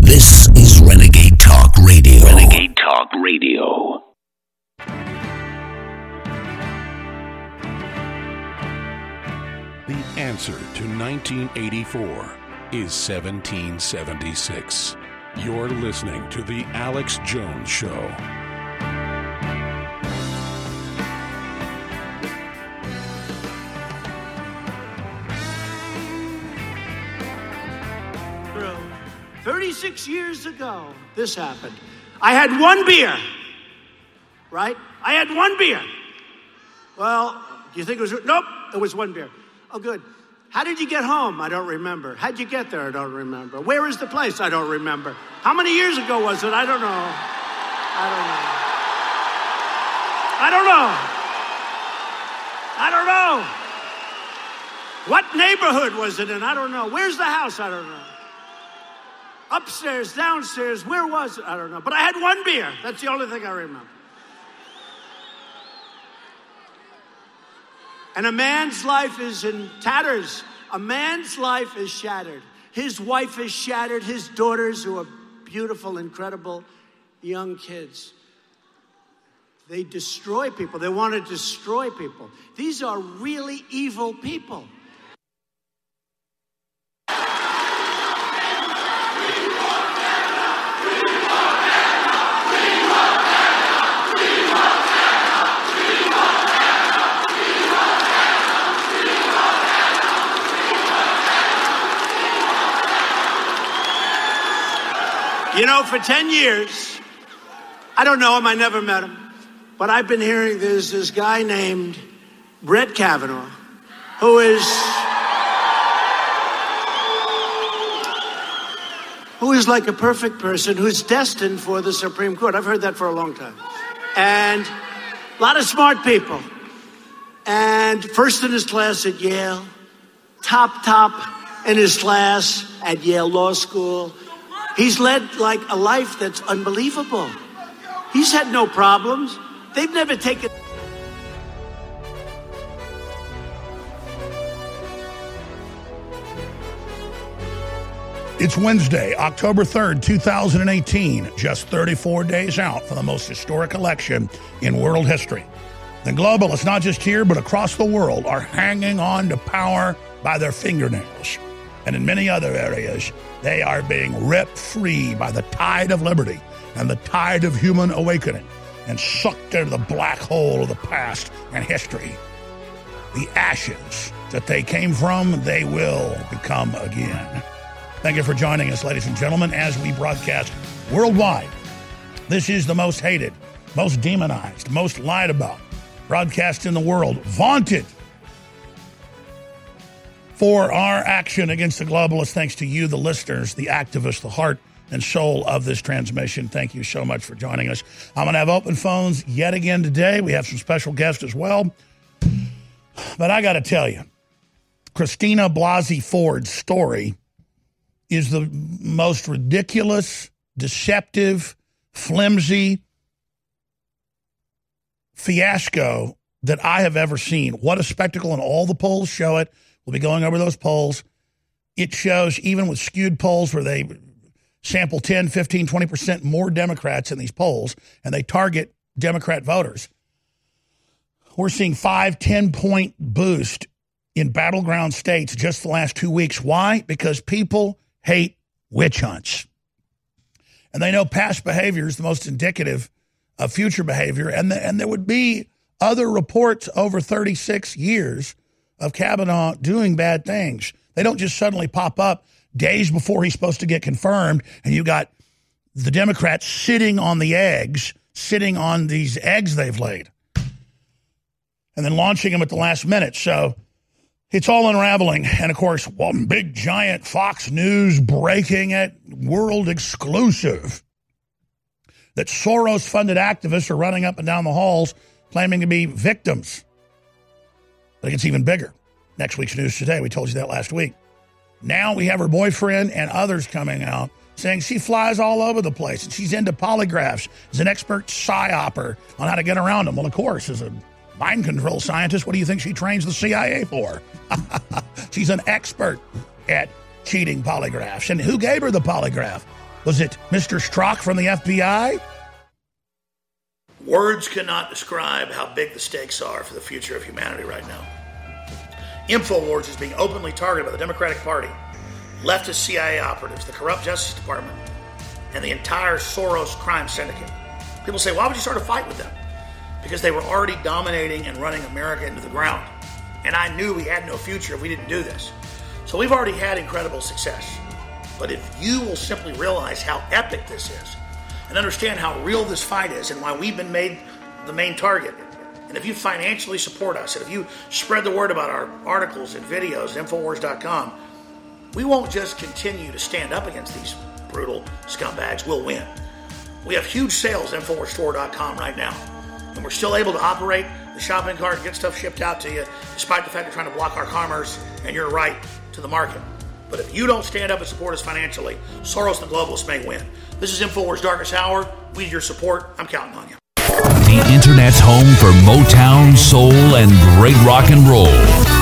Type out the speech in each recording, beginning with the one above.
This is Renegade Talk Radio. Renegade Talk Radio. The answer to 1984 is 1776. You're listening to The Alex Jones Show. 36 years ago, this happened. I had one beer, right? I had one beer. Well, do you think it was? Nope, it was one beer. Oh, good. How did you get home? I don't remember. How'd you get there? I don't remember. Where is the place? I don't remember. How many years ago was it? I don't know. I don't know. I don't know. I don't know. What neighborhood was it in? I don't know. Where's the house? I don't know. Upstairs, downstairs, where was it? I don't know. But I had one beer. That's the only thing I remember. And a man's life is in tatters. A man's life is shattered. His wife is shattered. His daughters, who are beautiful, incredible young kids, they destroy people. They want to destroy people. These are really evil people. You know, for 10 years, I don't know him, I never met him, but I've been hearing there's this guy named Brett Kavanaugh who is. Who is like a perfect person who's destined for the Supreme Court. I've heard that for a long time. And a lot of smart people. And first in his class at Yale, top, top in his class at Yale Law School. He's led like a life that's unbelievable. He's had no problems. They've never taken. It's Wednesday, October 3rd, 2018, just 34 days out from the most historic election in world history. The globalists, not just here, but across the world, are hanging on to power by their fingernails. And in many other areas, they are being ripped free by the tide of liberty and the tide of human awakening and sucked into the black hole of the past and history. The ashes that they came from, they will become again. Thank you for joining us, ladies and gentlemen, as we broadcast worldwide. This is the most hated, most demonized, most lied about broadcast in the world, vaunted for our action against the globalists. Thanks to you, the listeners, the activists, the heart and soul of this transmission. Thank you so much for joining us. I'm going to have open phones yet again today. We have some special guests as well. But I got to tell you, Christina Blasey Ford's story is the most ridiculous, deceptive, flimsy fiasco that I have ever seen. What a spectacle, and all the polls show it. We'll be going over those polls. It shows, even with skewed polls where they sample 10, 15, 20% more Democrats in these polls, and they target Democrat voters. We're seeing five, 10 point boost in battleground states just the last two weeks. Why? Because people hate witch hunts. And they know past behavior is the most indicative of future behavior. And, the, and there would be other reports over 36 years of Kavanaugh doing bad things. They don't just suddenly pop up days before he's supposed to get confirmed, and you got the Democrats sitting on the eggs, sitting on these eggs they've laid, and then launching them at the last minute. So it's all unraveling. And of course, one big giant Fox News breaking it, world exclusive, that Soros funded activists are running up and down the halls claiming to be victims. But it gets even bigger. Next week's news today. We told you that last week. Now we have her boyfriend and others coming out saying she flies all over the place and she's into polygraphs. Is an expert psyoper on how to get around them. Well, of course, as a mind control scientist, what do you think she trains the CIA for? she's an expert at cheating polygraphs. And who gave her the polygraph? Was it Mr. Strzok from the FBI? Words cannot describe how big the stakes are for the future of humanity right now. InfoWars is being openly targeted by the Democratic Party, leftist CIA operatives, the corrupt Justice Department, and the entire Soros crime syndicate. People say, why would you start a fight with them? Because they were already dominating and running America into the ground. And I knew we had no future if we didn't do this. So we've already had incredible success. But if you will simply realize how epic this is and understand how real this fight is and why we've been made the main target, and if you financially support us, and if you spread the word about our articles and videos Infowars.com, we won't just continue to stand up against these brutal scumbags, we'll win. We have huge sales at InfoWarsStore.com right now, and we're still able to operate the shopping cart get stuff shipped out to you, despite the fact they're trying to block our commerce and your right to the market. But if you don't stand up and support us financially, Soros and the globalists may win. This is InfoWars Darkest Hour. We need your support. I'm counting on you. The Internet's home for Motown, soul, and great rock and roll.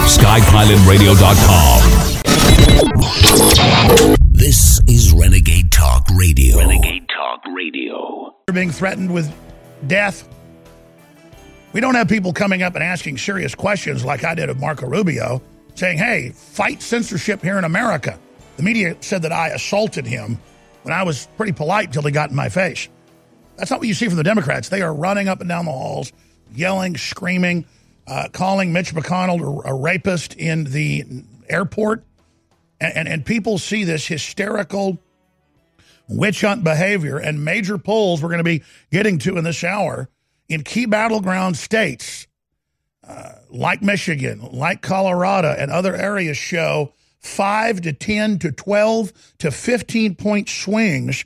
SkyPilotRadio.com. This is Renegade Talk Radio. Renegade Talk Radio. You're being threatened with death. We don't have people coming up and asking serious questions like I did of Marco Rubio, saying, hey, fight censorship here in America. The media said that I assaulted him when I was pretty polite until he got in my face. That's not what you see from the Democrats. They are running up and down the halls, yelling, screaming, uh, calling Mitch McConnell a, rapist in the airport. And, and, and people see this hysterical witch hunt behavior and major polls we're going to be getting to in this hour in key battleground states uh, like Michigan, like Colorado, and other areas show five to 10 to 12 to 15 point swings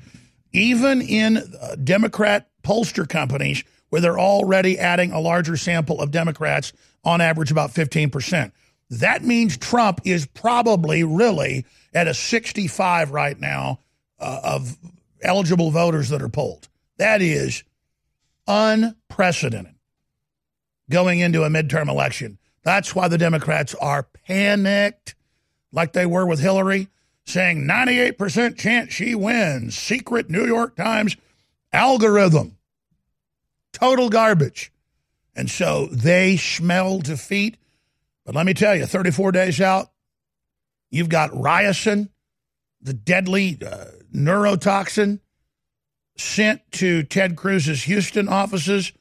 even in uh, Democrat pollster companies where they're already adding a larger sample of Democrats, on average about 15%. That means Trump is probably really at a 65 right now uh, of eligible voters that are polled. That is unprecedented going into a midterm election. That's why the Democrats are panicked, like they were with Hillary saying 98% chance she wins. Secret New York Times algorithm. Total garbage. And so they smell defeat. But let me tell you, 34 days out, you've got ricin, the deadly uh, neurotoxin sent to Ted Cruz's Houston offices.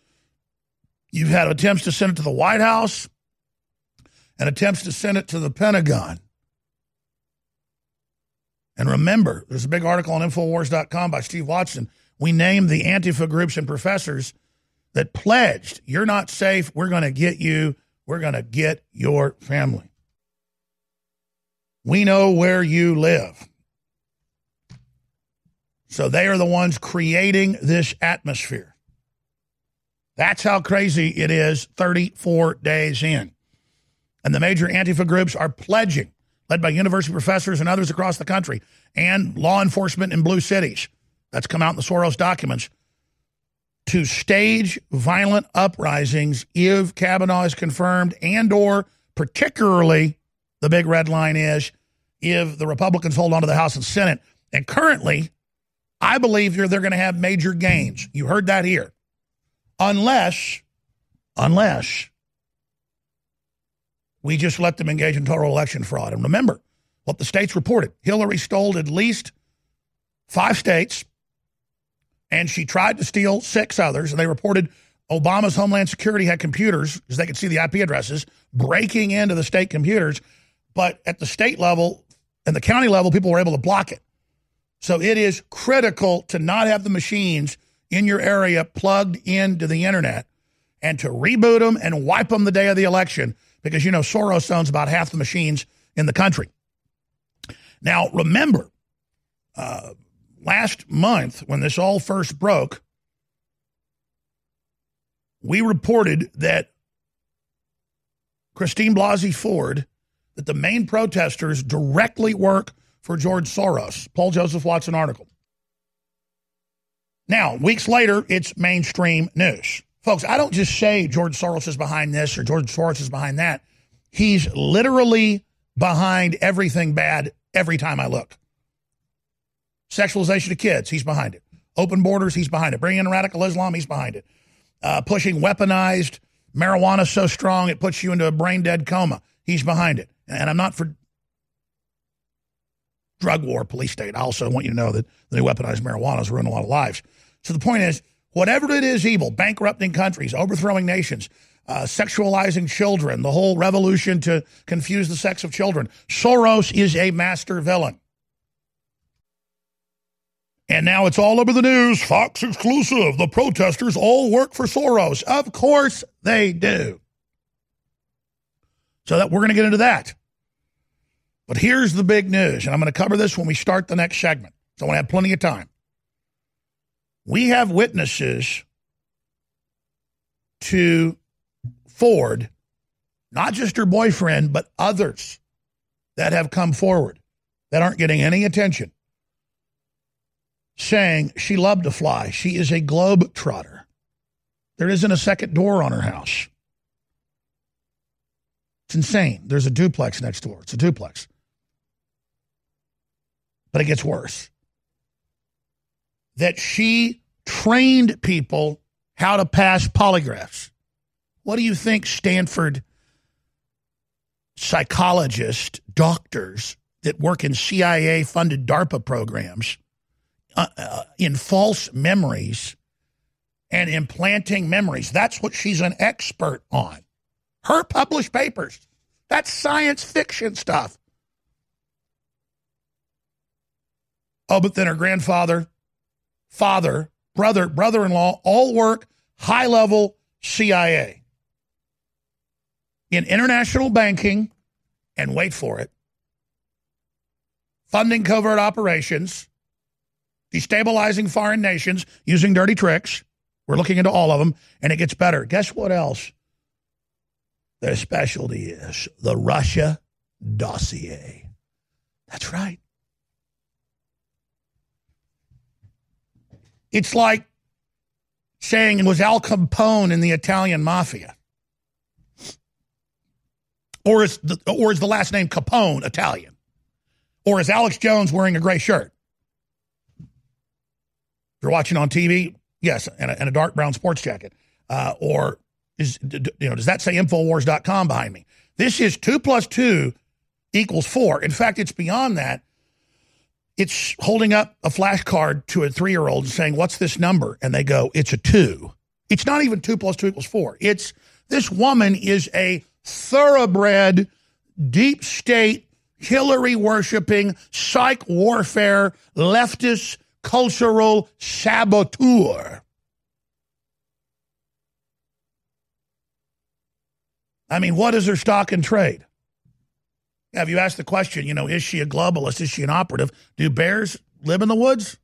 You've had attempts to send it to the White House and attempts to send it to the Pentagon. And remember, there's a big article on Infowars.com by Steve Watson. We named the Antifa groups and professors that pledged, you're not safe, we're going to get you, we're going to get your family. We know where you live. So they are the ones creating this atmosphere. That's how crazy it is 34 days in. And the major Antifa groups are pledging led by university professors and others across the country, and law enforcement in blue cities. That's come out in the Soros documents. To stage violent uprisings if Kavanaugh is confirmed, and or particularly the big red line is if the Republicans hold on to the House and Senate. And currently, I believe they're going to have major gains. You heard that here. Unless, unless we just let them engage in total election fraud. And remember what the states reported Hillary stole at least five states, and she tried to steal six others. And they reported Obama's Homeland Security had computers, because they could see the IP addresses, breaking into the state computers. But at the state level and the county level, people were able to block it. So it is critical to not have the machines in your area plugged into the internet and to reboot them and wipe them the day of the election because, you know, Soros owns about half the machines in the country. Now, remember, uh, last month when this all first broke, we reported that Christine Blasey Ford, that the main protesters directly work for George Soros. Paul Joseph Watson article. Now, weeks later, it's mainstream news. Folks, I don't just say George Soros is behind this or George Soros is behind that. He's literally behind everything bad every time I look. Sexualization of kids, he's behind it. Open borders, he's behind it. Bringing in radical Islam, he's behind it. Uh, pushing weaponized marijuana so strong it puts you into a brain dead coma, he's behind it. And I'm not for drug war, police state. I also want you to know that the new weaponized marijuana has ruined a lot of lives. So the point is, whatever it is evil, bankrupting countries, overthrowing nations, uh, sexualizing children, the whole revolution to confuse the sex of children, Soros is a master villain. And now it's all over the news. Fox exclusive. The protesters all work for Soros. Of course they do. So that we're going to get into that. But here's the big news, and I'm going to cover this when we start the next segment. So I want to have plenty of time. We have witnesses to Ford, not just her boyfriend, but others that have come forward that aren't getting any attention, saying she loved to fly. She is a globe trotter. There isn't a second door on her house. It's insane. There's a duplex next door. It's a duplex but it gets worse. That she trained people how to pass polygraphs. What do you think Stanford psychologists, doctors that work in CIA funded DARPA programs uh, uh, in false memories and implanting memories? That's what she's an expert on. Her published papers. That's science fiction stuff. Oh, but then her grandfather, father, brother, brother in law all work high level CIA in international banking and wait for it, funding covert operations, destabilizing foreign nations using dirty tricks. We're looking into all of them, and it gets better. Guess what else? Their specialty is the Russia dossier. That's right. It's like saying it was Al Capone in the Italian mafia. Or is the, or is the last name Capone Italian? Or is Alex Jones wearing a gray shirt? If you're watching on TV, yes, and a, and a dark brown sports jacket. Uh, or is you know does that say Infowars.com behind me? This is two plus two equals four. In fact, it's beyond that it's holding up a flashcard to a three year old and saying, What's this number? And they go, It's a two. It's not even two plus two equals four. It's this woman is a thoroughbred, deep state, Hillary worshiping, psych warfare, leftist, cultural saboteur. I mean, what is her stock and trade? Have you asked the question, you know, is she a globalist? Is she an operative? Do bears live in the woods?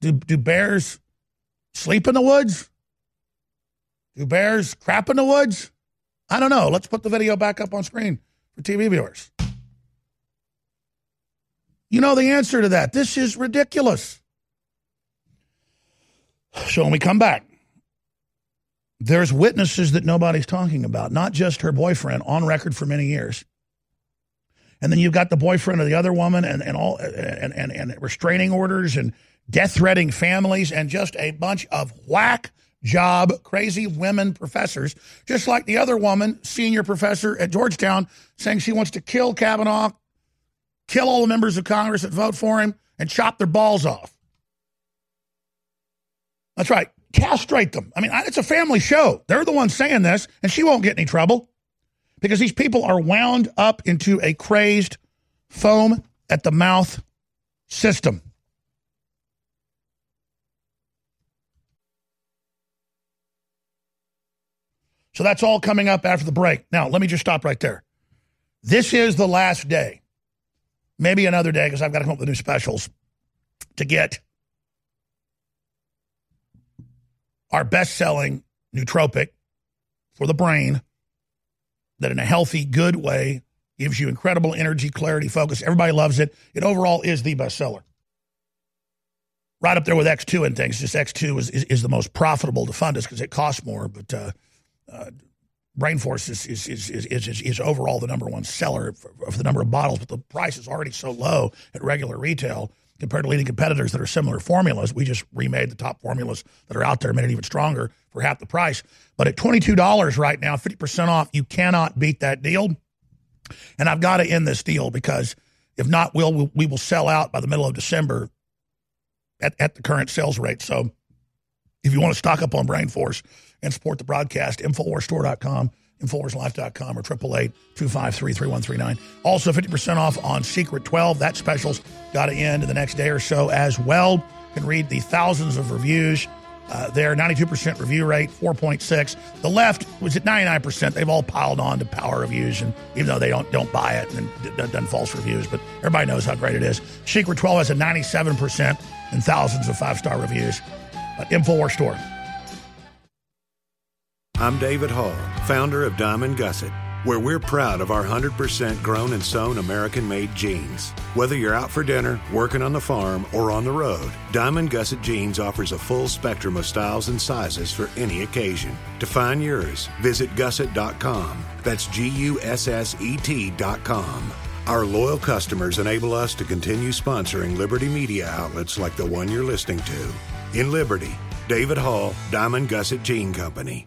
Do, do bears sleep in the woods? Do bears crap in the woods? I don't know. Let's put the video back up on screen for TV viewers. You know the answer to that. This is ridiculous. So when we come back, there's witnesses that nobody's talking about, not just her boyfriend on record for many years. And then you've got the boyfriend of the other woman and, and all and, and, and restraining orders and death threatening families and just a bunch of whack job crazy women professors, just like the other woman, senior professor at Georgetown, saying she wants to kill Kavanaugh, kill all the members of Congress that vote for him, and chop their balls off. That's right castrate them. I mean, it's a family show. They're the ones saying this, and she won't get any trouble because these people are wound up into a crazed foam at the mouth system. So that's all coming up after the break. Now, let me just stop right there. This is the last day, maybe another day because I've got to come up with new specials to get our best selling nootropic for the brain that in a healthy, good way gives you incredible energy, clarity, focus. Everybody loves it. It overall is the best seller. Right up there with X2 and things. Just X2 is, is, is the most profitable to fund us because it costs more, but uh, uh, Brain Force is is, is, is, is, is overall the number one seller for, for the number of bottles, but the price is already so low at regular retail compared to leading competitors that are similar formulas. We just remade the top formulas that are out there, made it even stronger for half the price. But at $22 right now, 50% off, you cannot beat that deal. And I've got to end this deal because if not, we'll, we will sell out by the middle of December at, at the current sales rate. So if you want to stock up on Brain Force and support the broadcast, InfoWarsStore.com, InfoWarsLife.com, or 888-253-3139. Also, 50% off on Secret 12. That special's got to end in the next day or so as well. You can read the thousands of reviews uh, there. 92% review rate, 4.6. The left was at 99%. They've all piled on to power reviews, and even though they don't don't buy it and d- done false reviews, but everybody knows how great it is. Secret 12 has a 97% and thousands of five-star reviews. Uh, InfoWars Store. I'm David Hall, founder of Diamond Gusset, where we're proud of our 100% grown and sewn American made jeans. Whether you're out for dinner, working on the farm, or on the road, Diamond Gusset Jeans offers a full spectrum of styles and sizes for any occasion. To find yours, visit gusset.com. That's G U S S E T.com. Our loyal customers enable us to continue sponsoring Liberty media outlets like the one you're listening to. In Liberty, David Hall, Diamond Gusset Jean Company.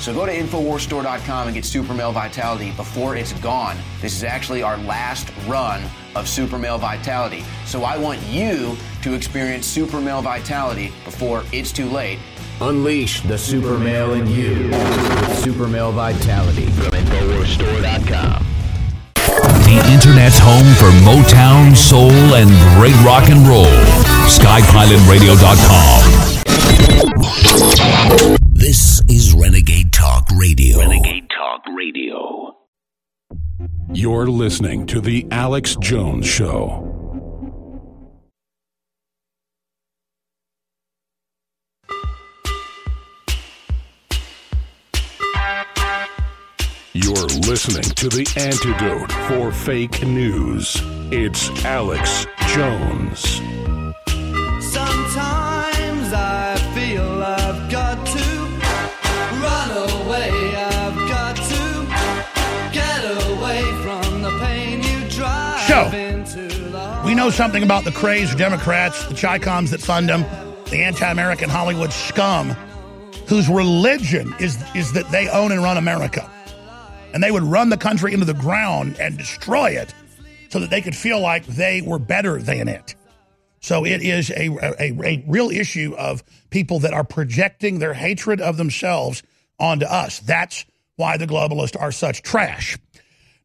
So go to InfoWarsStore.com and get Super Male Vitality before it's gone. This is actually our last run of Super Male Vitality. So I want you to experience Super Male Vitality before it's too late. Unleash the super male in you with super male vitality from InfoWarsStore.com. The internet's home for Motown, soul, and great rock and roll. SkyPilotRadio.com. This is Renegade Talk Radio. Renegade Talk Radio. You're listening to The Alex Jones Show. You're listening to the antidote for fake news. It's Alex Jones. Know something about the crazed Democrats, the Chicoms that fund them, the anti-American Hollywood scum, whose religion is is that they own and run America, and they would run the country into the ground and destroy it, so that they could feel like they were better than it. So it is a, a, a real issue of people that are projecting their hatred of themselves onto us. That's why the globalists are such trash.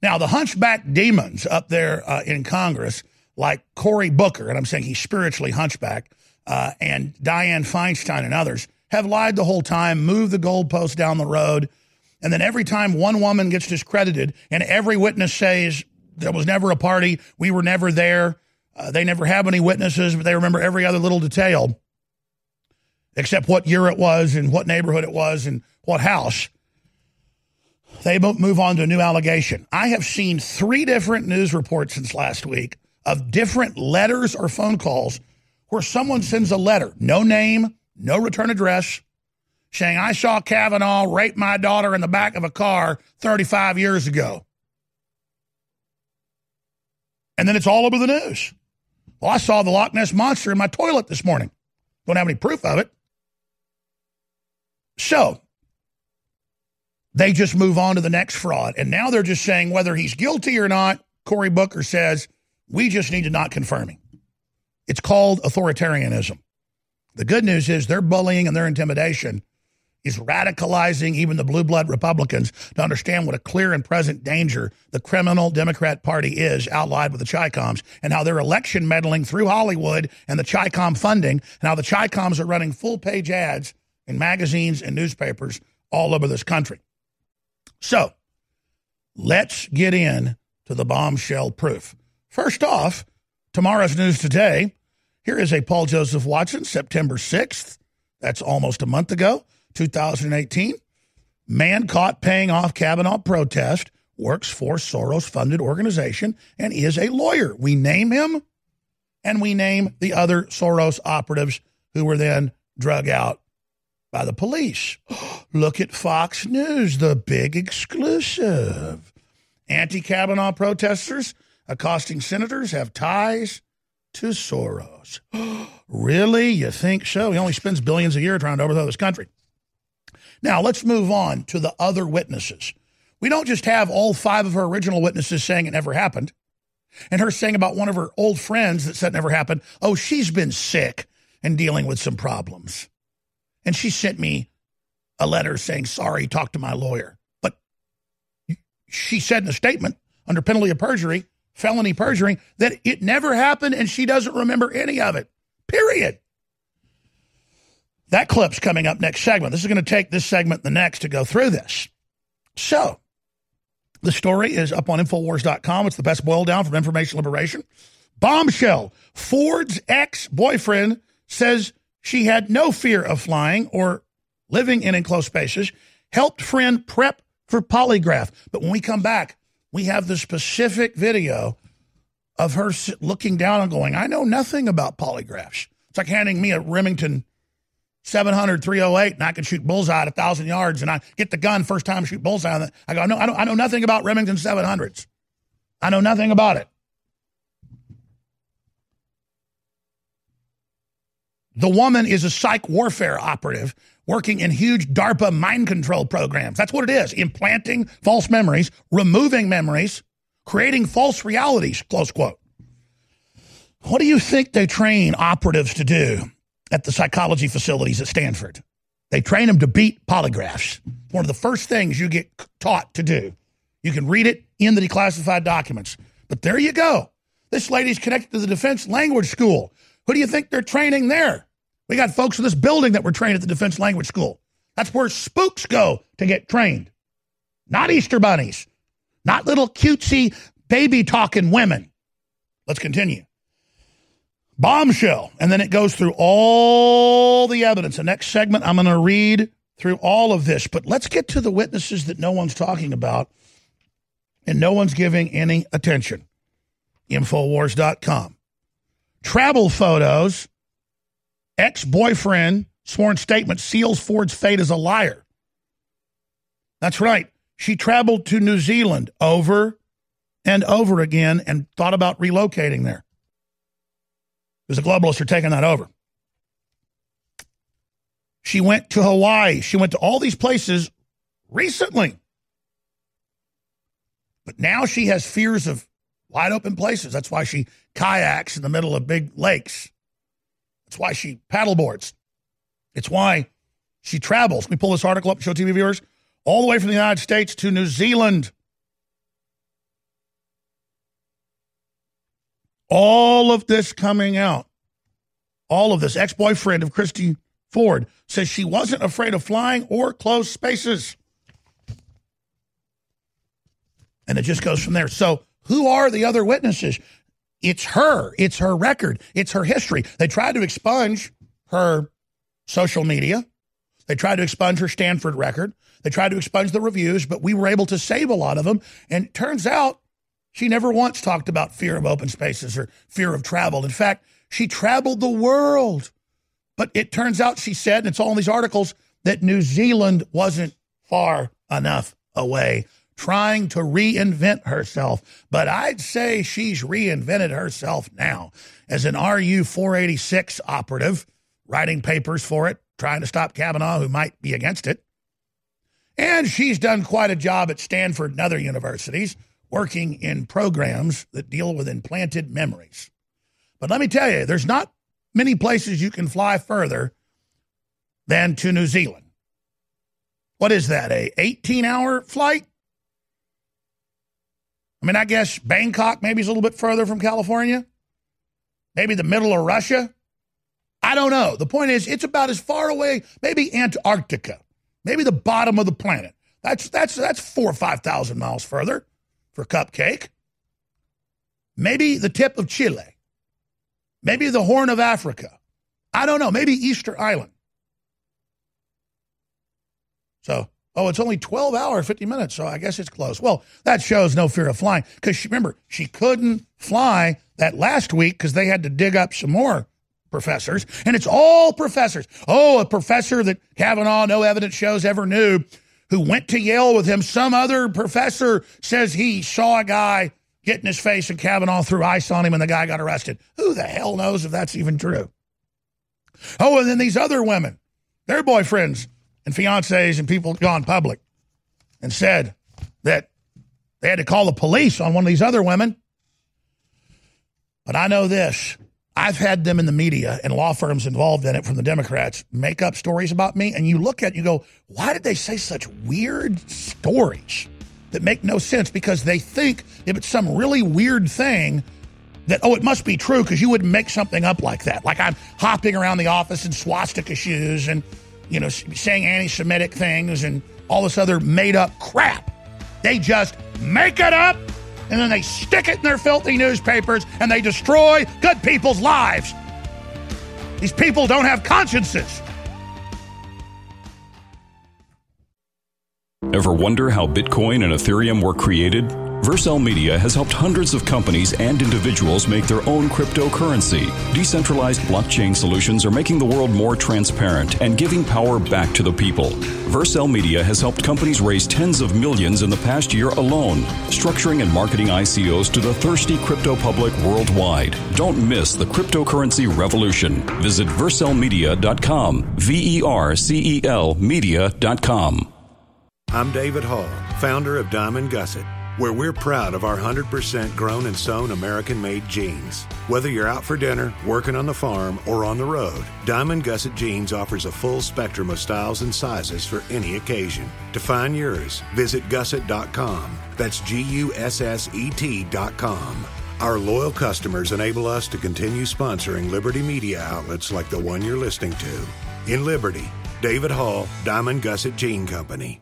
Now, the hunchback demons up there uh, in Congress, like Cory Booker, and I'm saying he's spiritually hunchback, uh, and Dianne Feinstein and others, have lied the whole time, moved the goalpost down the road. And then every time one woman gets discredited and every witness says there was never a party, we were never there, uh, they never have any witnesses, but they remember every other little detail except what year it was and what neighborhood it was and what house they move on to a new allegation. I have seen three different news reports since last week of different letters or phone calls where someone sends a letter, no name, no return address, saying, I saw Kavanaugh rape my daughter in the back of a car 35 years ago. And then it's all over the news. Well, I saw the Loch Ness Monster in my toilet this morning. Don't have any proof of it. So, they just move on to the next fraud. And now they're just saying whether he's guilty or not, Cory Booker says, we just need to not confirm him. It's called authoritarianism. The good news is their bullying and their intimidation is radicalizing even the blue blood Republicans to understand what a clear and present danger the criminal Democrat Party is, outlined with the Chicoms, and how they're election meddling through Hollywood and the Chicom funding, and how the Chicoms are running full page ads in magazines and newspapers all over this country. So let's get in to the bombshell proof. First off, tomorrow's news today. Here is a Paul Joseph Watson, September 6th. That's almost a month ago, 2018. Man caught paying off Kavanaugh protest, works for Soros funded organization, and is a lawyer. We name him and we name the other Soros operatives who were then drug out by the police. Look at Fox News, the big exclusive. Anti Kavanaugh protesters accosting senators have ties to Soros. really? You think so? He only spends billions a year trying to overthrow this country. Now, let's move on to the other witnesses. We don't just have all five of her original witnesses saying it never happened, and her saying about one of her old friends that said never happened, oh, she's been sick and dealing with some problems. And she sent me a letter saying, sorry, talk to my lawyer. But she said in a statement under penalty of perjury, felony perjury, that it never happened and she doesn't remember any of it. Period. That clip's coming up next segment. This is going to take this segment the next to go through this. So, the story is up on Infowars.com. It's the best boil down from information liberation. Bombshell Ford's ex boyfriend says she had no fear of flying or living in enclosed spaces, helped friend prep for polygraph. But when we come back, we have the specific video of her looking down and going, I know nothing about polygraphs. It's like handing me a Remington 700 308 and I can shoot bullseye at a thousand yards and I get the gun first time I shoot bullseye on it. I go, no, I, don't, I know nothing about Remington 700s. I know nothing about it. The woman is a psych warfare operative working in huge DARPA mind control programs. That's what it is implanting false memories, removing memories, creating false realities, close quote. What do you think they train operatives to do at the psychology facilities at Stanford? They train them to beat polygraphs. One of the first things you get taught to do. You can read it in the declassified documents. But there you go. This lady's connected to the Defense Language School. Who do you think they're training there? We got folks in this building that were trained at the Defense Language School. That's where spooks go to get trained, not Easter bunnies, not little cutesy baby talking women. Let's continue. Bombshell. And then it goes through all the evidence. The next segment, I'm going to read through all of this. But let's get to the witnesses that no one's talking about and no one's giving any attention. Infowars.com. Travel photos. Ex boyfriend sworn statement seals Ford's fate as a liar. That's right. She traveled to New Zealand over and over again and thought about relocating there. Because the globalists are taking that over. She went to Hawaii. She went to all these places recently. But now she has fears of wide open places. That's why she kayaks in the middle of big lakes. That's why she paddleboards. It's why she travels. Let me pull this article up, show TV viewers, all the way from the United States to New Zealand. All of this coming out. All of this. Ex boyfriend of Christy Ford says she wasn't afraid of flying or closed spaces. And it just goes from there. So, who are the other witnesses? It's her. It's her record. It's her history. They tried to expunge her social media. They tried to expunge her Stanford record. They tried to expunge the reviews, but we were able to save a lot of them. And it turns out she never once talked about fear of open spaces or fear of travel. In fact, she traveled the world. But it turns out, she said, and it's all in these articles, that New Zealand wasn't far enough away trying to reinvent herself. But I'd say she's reinvented herself now as an RU 486 operative, writing papers for it, trying to stop Kavanaugh, who might be against it. And she's done quite a job at Stanford and other universities, working in programs that deal with implanted memories. But let me tell you, there's not many places you can fly further than to New Zealand. What is that, a 18 hour flight? I mean, I guess Bangkok maybe is a little bit further from California. Maybe the middle of Russia. I don't know. The point is, it's about as far away, maybe Antarctica, maybe the bottom of the planet. That's that's that's four or five thousand miles further for Cupcake. Maybe the tip of Chile. Maybe the Horn of Africa. I don't know. Maybe Easter Island. So Oh, it's only 12 hours, 50 minutes, so I guess it's close. Well, that shows no fear of flying because remember, she couldn't fly that last week because they had to dig up some more professors, and it's all professors. Oh, a professor that Kavanaugh, no evidence shows, ever knew who went to Yale with him. Some other professor says he saw a guy get in his face and Kavanaugh threw ice on him and the guy got arrested. Who the hell knows if that's even true? Oh, and then these other women, their boyfriends and fiancés and people gone public and said that they had to call the police on one of these other women. But I know this. I've had them in the media and law firms involved in it from the Democrats make up stories about me. And you look at it, you go, why did they say such weird stories that make no sense? Because they think if it's some really weird thing, that, oh, it must be true because you wouldn't make something up like that. Like I'm hopping around the office in swastika shoes and you know, saying anti Semitic things and all this other made up crap. They just make it up and then they stick it in their filthy newspapers and they destroy good people's lives. These people don't have consciences. Ever wonder how Bitcoin and Ethereum were created? Vercel Media has helped hundreds of companies and individuals make their own cryptocurrency. Decentralized blockchain solutions are making the world more transparent and giving power back to the people. Vercel Media has helped companies raise tens of millions in the past year alone, structuring and marketing ICOs to the thirsty crypto public worldwide. Don't miss the cryptocurrency revolution. Visit vercelmedia.com, V E R C E L media.com. I'm David Hall, founder of Diamond Gusset. Where we're proud of our 100% grown and sewn American made jeans. Whether you're out for dinner, working on the farm, or on the road, Diamond Gusset Jeans offers a full spectrum of styles and sizes for any occasion. To find yours, visit gusset.com. That's G U S S E T.com. Our loyal customers enable us to continue sponsoring Liberty media outlets like the one you're listening to. In Liberty, David Hall, Diamond Gusset Jean Company.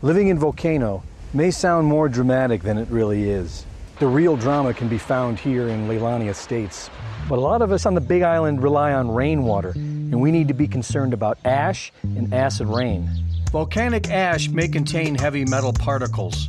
Living in Volcano may sound more dramatic than it really is. The real drama can be found here in Leilani Estates. But a lot of us on the Big Island rely on rainwater, and we need to be concerned about ash and acid rain. Volcanic ash may contain heavy metal particles,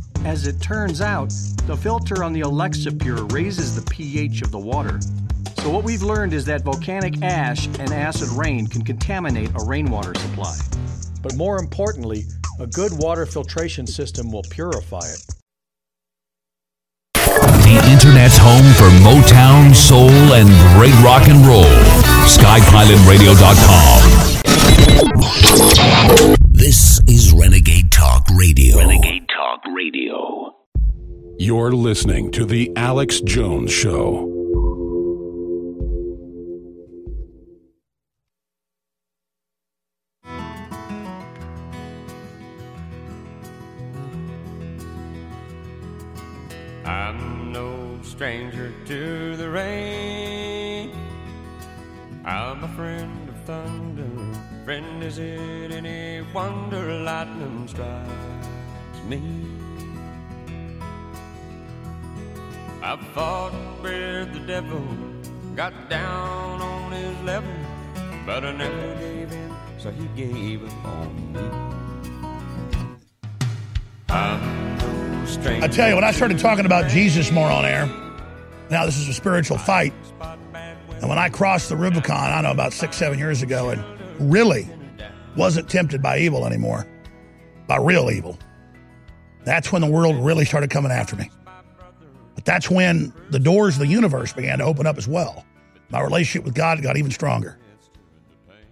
As it turns out, the filter on the Alexa Pure raises the pH of the water. So, what we've learned is that volcanic ash and acid rain can contaminate a rainwater supply. But more importantly, a good water filtration system will purify it. The Internet's home for Motown, soul, and great rock and roll. SkyPilotRadio.com. This is Renegade Talk Radio. Renegade Talk Radio. You're listening to The Alex Jones Show. I'm no stranger to the rain. I'm a friend of thunder. Friend, is it any wonder lightning strikes me? I fought with the devil, got down on his level, but I never gave in, so he gave up on me. I'm no. I tell you, when I started talking about Jesus more on air, now this is a spiritual fight. And when I crossed the Rubicon, I don't know, about six, seven years ago, and really wasn't tempted by evil anymore, by real evil. That's when the world really started coming after me. But that's when the doors of the universe began to open up as well. My relationship with God got even stronger.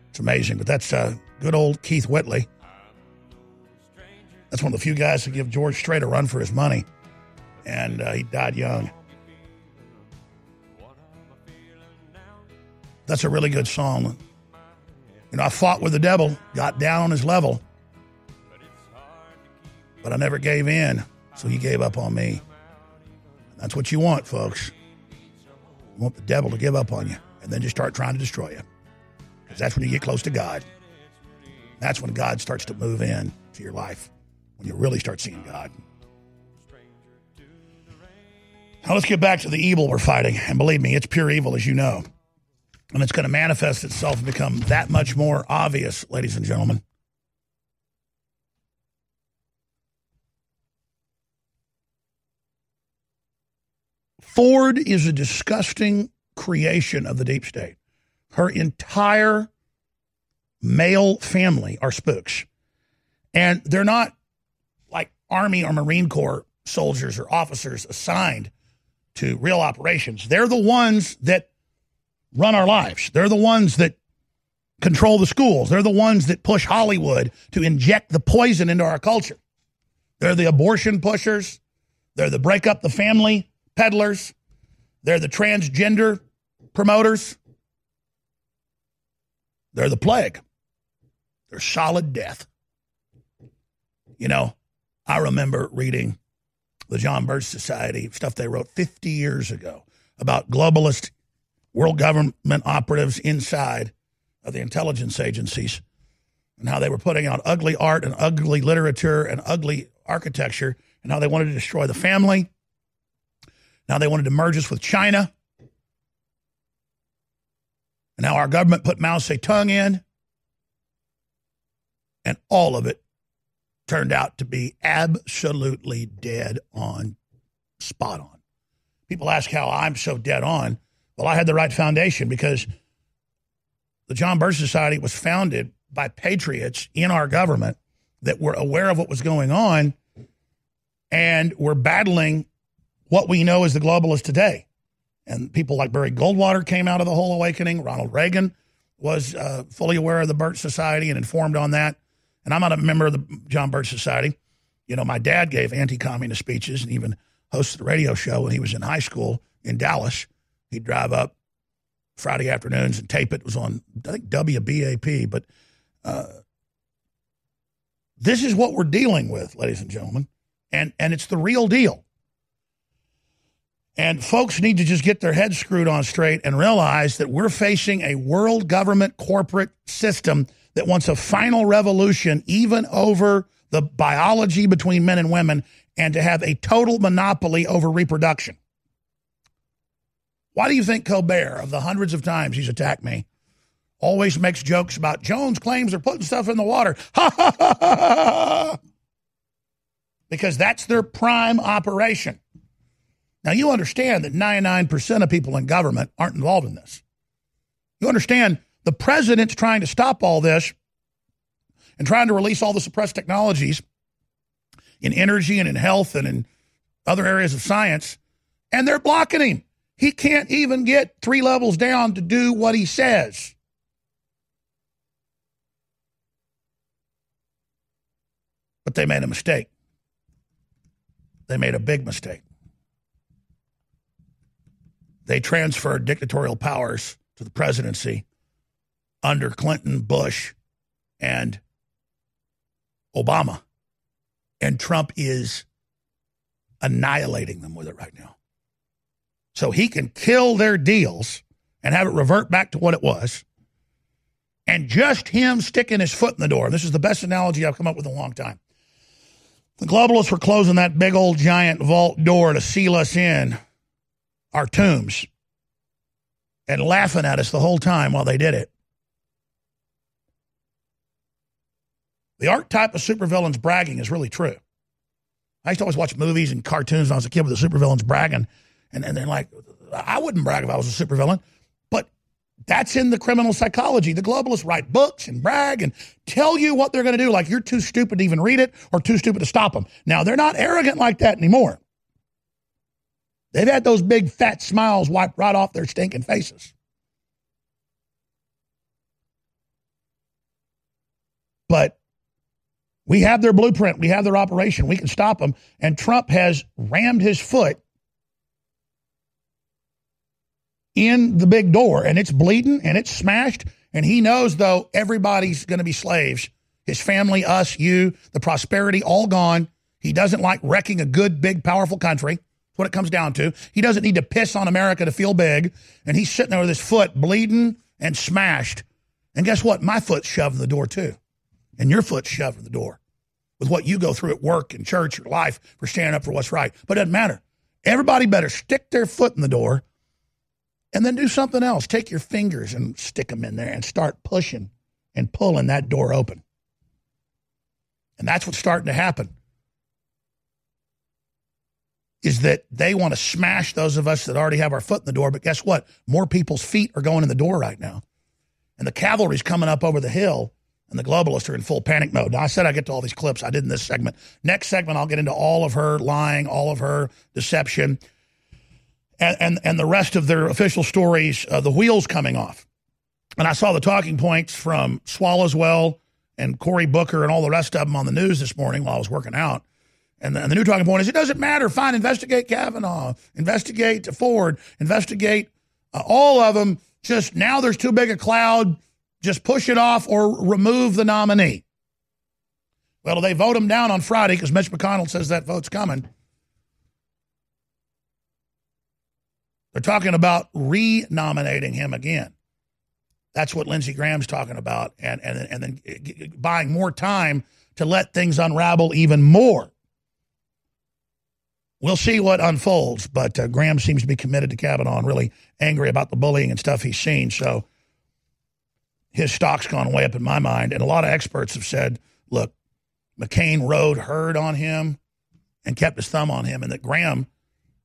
It's amazing. But that's uh, good old Keith Whitley. That's one of the few guys to give George Strait a run for his money. And uh, he died young. That's a really good song. You know, I fought with the devil, got down on his level, but I never gave in, so he gave up on me. That's what you want, folks. You want the devil to give up on you and then just start trying to destroy you. Because that's when you get close to God. That's when God starts to move in to your life, when you really start seeing God. Now let's get back to the evil we're fighting. And believe me, it's pure evil, as you know. And it's going to manifest itself and become that much more obvious, ladies and gentlemen. Ford is a disgusting creation of the deep state. Her entire male family are spooks. And they're not like Army or Marine Corps soldiers or officers assigned to real operations. They're the ones that run our lives. They're the ones that control the schools. They're the ones that push Hollywood to inject the poison into our culture. They're the abortion pushers. They're the break up the family peddlers. They're the transgender promoters. They're the plague. They're solid death. You know, I remember reading the John Birch Society stuff they wrote 50 years ago about globalist world government operatives inside of the intelligence agencies and how they were putting out ugly art and ugly literature and ugly architecture and how they wanted to destroy the family. Now they wanted to merge us with China. And now our government put Mao Zedong in. And all of it turned out to be absolutely dead on, spot on. People ask how I'm so dead on. Well, I had the right foundation because the John Birch Society was founded by patriots in our government that were aware of what was going on and were battling what we know as the globalists today. And people like Barry Goldwater came out of the whole awakening. Ronald Reagan was uh, fully aware of the Birch Society and informed on that. And I'm not a member of the John Birch Society. You know, my dad gave anti communist speeches and even hosted a radio show when he was in high school in Dallas. He'd drive up Friday afternoons and tape it. it was on, I think, WBAP. But uh, this is what we're dealing with, ladies and gentlemen. And, and it's the real deal. And folks need to just get their heads screwed on straight and realize that we're facing a world government corporate system that wants a final revolution, even over the biology between men and women, and to have a total monopoly over reproduction. Why do you think Colbert, of the hundreds of times he's attacked me, always makes jokes about Jones claims they're putting stuff in the water? Because that's their prime operation. Now, you understand that 99% of people in government aren't involved in this. You understand the president's trying to stop all this and trying to release all the suppressed technologies in energy and in health and in other areas of science, and they're blocking him. He can't even get three levels down to do what he says. But they made a mistake. They made a big mistake. They transferred dictatorial powers to the presidency under Clinton, Bush, and Obama. And Trump is annihilating them with it right now. So he can kill their deals and have it revert back to what it was. And just him sticking his foot in the door. This is the best analogy I've come up with in a long time. The globalists were closing that big old giant vault door to seal us in our tombs and laughing at us the whole time while they did it. The archetype of supervillains bragging is really true. I used to always watch movies and cartoons when I was a kid with the supervillains bragging. And, and then, like, I wouldn't brag if I was a supervillain, but that's in the criminal psychology. The globalists write books and brag and tell you what they're going to do, like you're too stupid to even read it or too stupid to stop them. Now, they're not arrogant like that anymore. They've had those big fat smiles wiped right off their stinking faces. But we have their blueprint. We have their operation. We can stop them. And Trump has rammed his foot in the big door and it's bleeding and it's smashed. And he knows, though, everybody's going to be slaves his family, us, you, the prosperity, all gone. He doesn't like wrecking a good, big, powerful country. That's what it comes down to. He doesn't need to piss on America to feel big. And he's sitting there with his foot bleeding and smashed. And guess what? My foot's shoved in the door, too. And your foot's shoved in the door with what you go through at work and church, your life for standing up for what's right. But it doesn't matter. Everybody better stick their foot in the door and then do something else. Take your fingers and stick them in there and start pushing and pulling that door open. And that's what's starting to happen. Is that they want to smash those of us that already have our foot in the door. But guess what? More people's feet are going in the door right now. And the cavalry's coming up over the hill, and the globalists are in full panic mode. Now, I said I get to all these clips. I did in this segment. Next segment, I'll get into all of her lying, all of her deception, and, and, and the rest of their official stories, uh, the wheels coming off. And I saw the talking points from Swallowswell and Cory Booker and all the rest of them on the news this morning while I was working out. And the, and the new talking point is it doesn't matter. Fine, investigate Kavanaugh, investigate Ford, investigate uh, all of them. Just now there's too big a cloud. Just push it off or remove the nominee. Well, they vote him down on Friday because Mitch McConnell says that vote's coming. They're talking about re-nominating him again. That's what Lindsey Graham's talking about, and and and then buying more time to let things unravel even more. We'll see what unfolds, but uh, Graham seems to be committed to Kavanaugh and really angry about the bullying and stuff he's seen. So his stock's gone way up in my mind. And a lot of experts have said, look, McCain rode herd on him and kept his thumb on him, and that Graham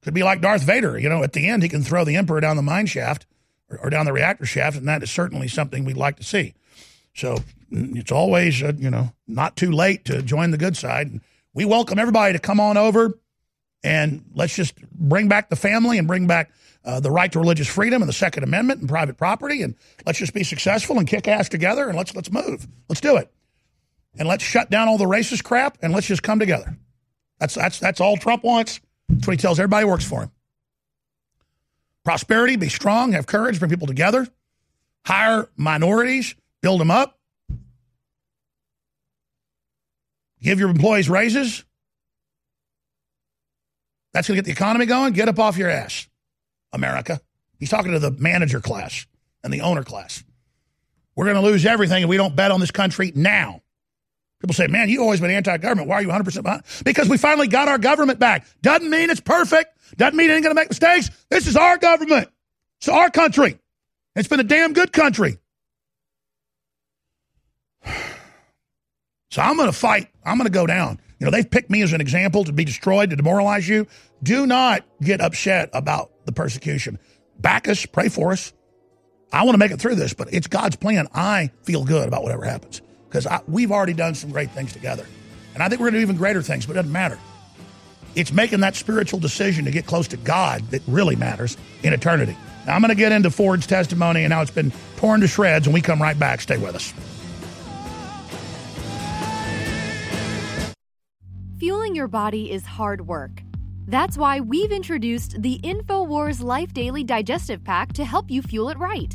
could be like Darth Vader. You know, at the end, he can throw the emperor down the mine shaft or, or down the reactor shaft, and that is certainly something we'd like to see. So mm, it's always, uh, you know, not too late to join the good side. We welcome everybody to come on over and let's just bring back the family and bring back uh, the right to religious freedom and the Second Amendment and private property, and let's just be successful and kick ass together, and let's let's move. Let's do it, and let's shut down all the racist crap, and let's just come together. That's that's that's all Trump wants. That's what he tells everybody works for him. Prosperity, be strong, have courage, bring people together, hire minorities, build them up, give your employees raises. That's going to get the economy going. Get up off your ass, America. He's talking to the manager class and the owner class. We're going to lose everything if we don't bet on this country now. People say, man, you've always been anti government. Why are you 100% behind? Because we finally got our government back. Doesn't mean it's perfect. Doesn't mean it ain't going to make mistakes. This is our government. It's our country. It's been a damn good country. So I'm going to fight. I'm going to go down. You know, they've picked me as an example to be destroyed, to demoralize you. Do not get upset about the persecution. Back us, pray for us. I want to make it through this, but it's God's plan. I feel good about whatever happens because we've already done some great things together. And I think we're going to do even greater things, but it doesn't matter. It's making that spiritual decision to get close to God that really matters in eternity. Now, I'm going to get into Ford's testimony and how it's been torn to shreds, and we come right back. Stay with us. Fueling your body is hard work. That's why we've introduced the InfoWars Life Daily Digestive Pack to help you fuel it right.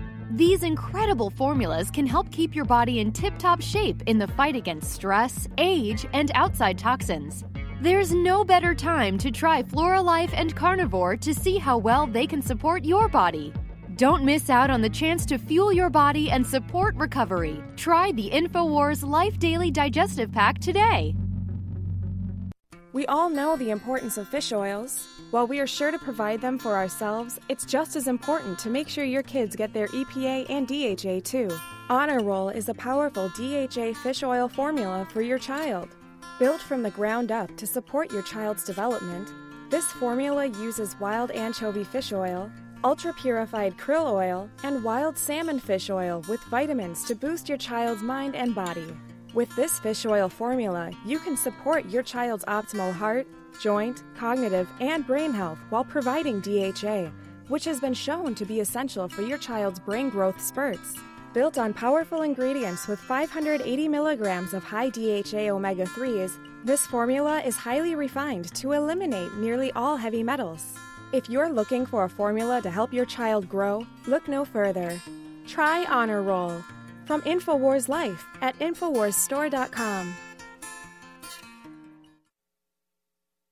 These incredible formulas can help keep your body in tip top shape in the fight against stress, age, and outside toxins. There's no better time to try Flora Life and Carnivore to see how well they can support your body. Don't miss out on the chance to fuel your body and support recovery. Try the InfoWars Life Daily Digestive Pack today. We all know the importance of fish oils. While we are sure to provide them for ourselves, it's just as important to make sure your kids get their EPA and DHA too. Honor Roll is a powerful DHA fish oil formula for your child. Built from the ground up to support your child's development, this formula uses wild anchovy fish oil, ultra purified krill oil, and wild salmon fish oil with vitamins to boost your child's mind and body. With this fish oil formula, you can support your child's optimal heart, joint, cognitive, and brain health while providing DHA, which has been shown to be essential for your child's brain growth spurts. Built on powerful ingredients with 580 milligrams of high DHA omega 3s, this formula is highly refined to eliminate nearly all heavy metals. If you're looking for a formula to help your child grow, look no further. Try Honor Roll from InfoWars Life at InfoWarsStore.com.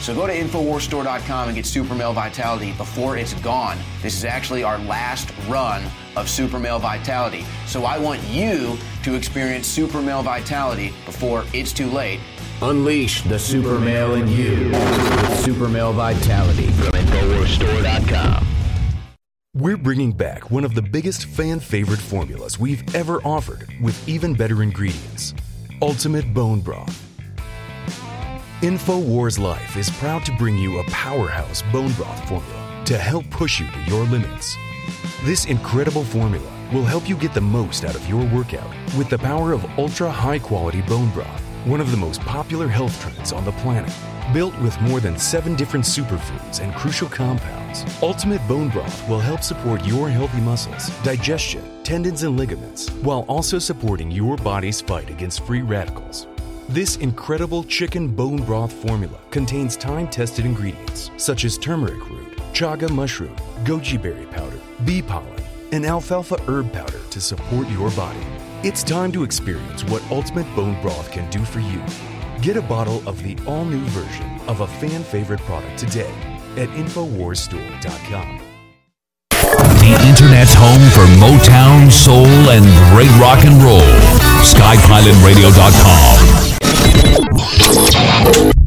So go to InfoWarsStore.com and get Super Male Vitality before it's gone. This is actually our last run of Super Male Vitality. So I want you to experience Super Male Vitality before it's too late. Unleash the super male in you with Super Male Vitality from InfoWarsStore.com. We're bringing back one of the biggest fan favorite formulas we've ever offered with even better ingredients Ultimate Bone Broth. InfoWars Life is proud to bring you a powerhouse bone broth formula to help push you to your limits. This incredible formula will help you get the most out of your workout with the power of ultra high quality bone broth, one of the most popular health trends on the planet. Built with more than seven different superfoods and crucial compounds, Ultimate Bone Broth will help support your healthy muscles, digestion, tendons, and ligaments, while also supporting your body's fight against free radicals. This incredible chicken bone broth formula contains time tested ingredients such as turmeric root, chaga mushroom, goji berry powder, bee pollen, and alfalfa herb powder to support your body. It's time to experience what Ultimate Bone Broth can do for you. Get a bottle of the all new version of a fan favorite product today at InfoWarsStore.com. The Internet's home for Motown, soul, and great rock and roll. SkyPilotRadio.com.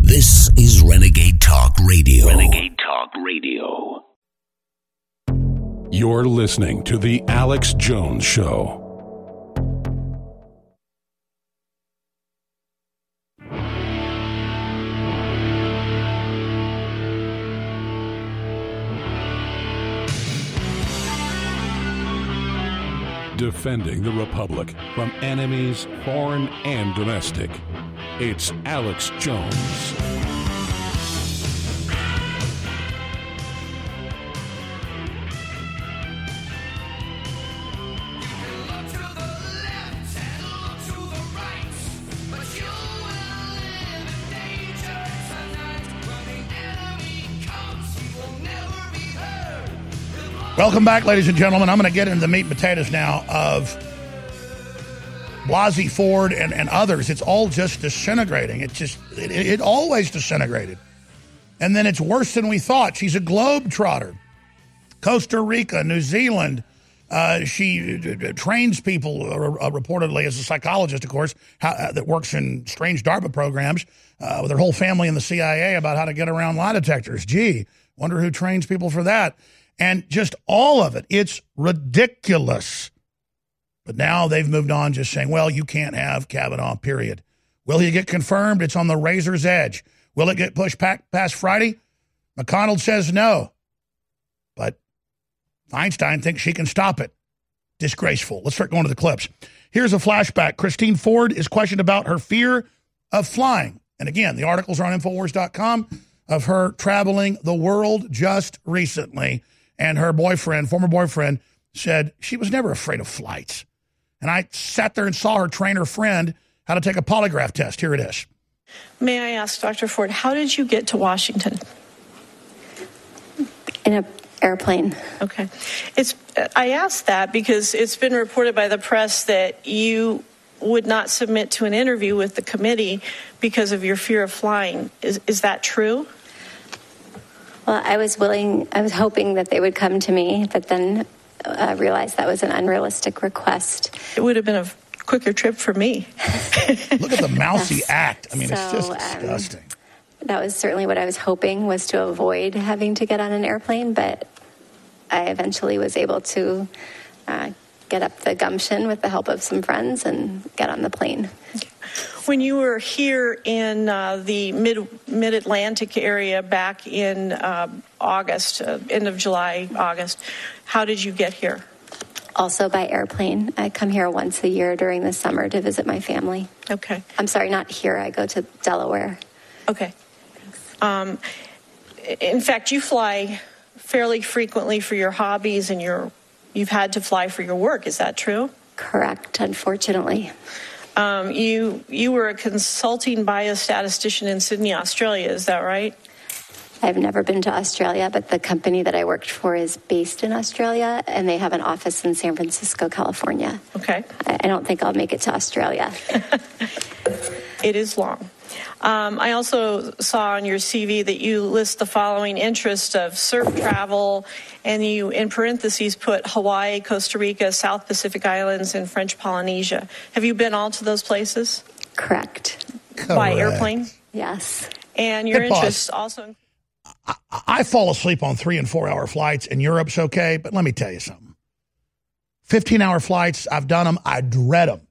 This is Renegade Talk Radio. Renegade Talk Radio. You're listening to The Alex Jones Show. Defending the Republic from enemies, foreign and domestic. It's Alex Jones. Welcome back, ladies and gentlemen. I'm going to get into the meat and potatoes now of Blasey Ford and, and others. It's all just disintegrating. It just it, it always disintegrated, and then it's worse than we thought. She's a globe trotter, Costa Rica, New Zealand. Uh, she uh, trains people uh, reportedly as a psychologist, of course, how, uh, that works in strange DARPA programs uh, with her whole family in the CIA about how to get around lie detectors. Gee, wonder who trains people for that and just all of it. It's ridiculous. But now they've moved on just saying, well, you can't have Kavanaugh, period. Will he get confirmed? It's on the razor's edge. Will it get pushed past Friday? McConnell says no. But Feinstein thinks she can stop it. Disgraceful. Let's start going to the clips. Here's a flashback. Christine Ford is questioned about her fear of flying. And again, the articles are on Infowars.com of her traveling the world just recently and her boyfriend, former boyfriend, said she was never afraid of flights. And I sat there and saw her train her friend how to take a polygraph test. Here it is. May I ask, Dr. Ford, how did you get to Washington? In an Airplane. Okay. It's I asked that because it's been reported by the press that you would not submit to an interview with the committee because of your fear of flying. Is is that true? Well, I was willing, I was hoping that they would come to me, but then uh, realized that was an unrealistic request. It would have been a quicker trip for me. Look at the mousy Yes. act. I mean, it's So, just um, disgusting. That was certainly what I was hoping was to avoid having to get on an airplane, but I eventually was able to uh, get up the gumption with the help of some friends and get on the plane. When you were here in uh, the mid mid Atlantic area back in uh, August, uh, end of July, August, how did you get here? Also by airplane. I come here once a year during the summer to visit my family. Okay. I'm sorry, not here. I go to Delaware. Okay. Um, in fact, you fly fairly frequently for your hobbies, and your you've had to fly for your work. Is that true? Correct. Unfortunately. Um, you you were a consulting biostatistician in Sydney, Australia. Is that right? I've never been to Australia, but the company that I worked for is based in Australia, and they have an office in San Francisco, California. Okay. I I don't think I'll make it to Australia. It is long. Um, I also saw on your CV that you list the following interests of surf travel, and you, in parentheses, put Hawaii, Costa Rica, South Pacific Islands, and French Polynesia. Have you been all to those places? Correct. By airplane? Yes. And your Hey, pause. interests also. I fall asleep on three and four hour flights, and Europe's okay. But let me tell you something 15 hour flights, I've done them. I dread them.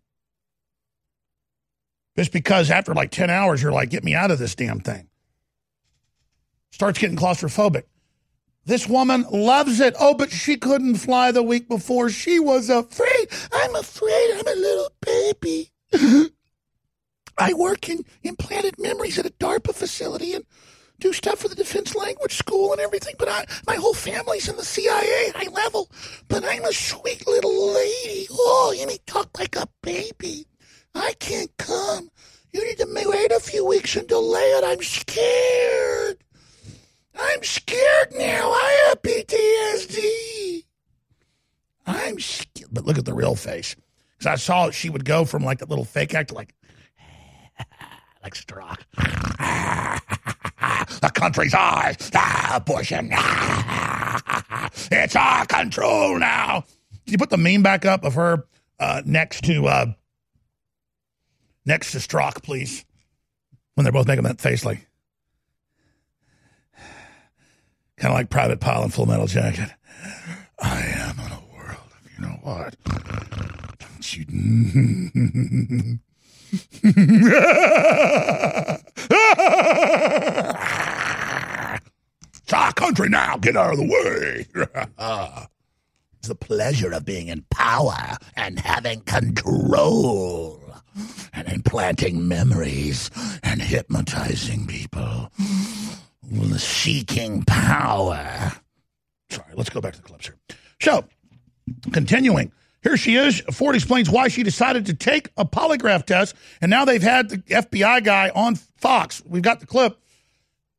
Just because after like 10 hours, you're like, get me out of this damn thing. Starts getting claustrophobic. This woman loves it. Oh, but she couldn't fly the week before. She was afraid. I'm afraid I'm a little baby. I work in implanted memories at a DARPA facility and do stuff for the Defense Language School and everything. But I, my whole family's in the CIA, high level. But I'm a sweet little lady. Oh, you may talk like a baby. I can't come. You need to wait a few weeks and delay it. I'm scared. I'm scared now. I have PTSD. I'm scared. But look at the real face. Because I saw she would go from like that little fake act to like, like Strzok. the country's ours. Abortion. Ah, it's our control now. Can you put the meme back up of her uh, next to uh, next to Strzok, please? When they're both making that face, like kind of like Private Pyle in Full Metal Jacket. I am in a world of you know what. Don't you- it's our country now. Get out of the way. it's the pleasure of being in power and having control and implanting memories and hypnotizing people. Seeking power. Sorry, let's go back to the clips here. So, continuing. Here she is. Ford explains why she decided to take a polygraph test, and now they've had the FBI guy on Fox. We've got the clip.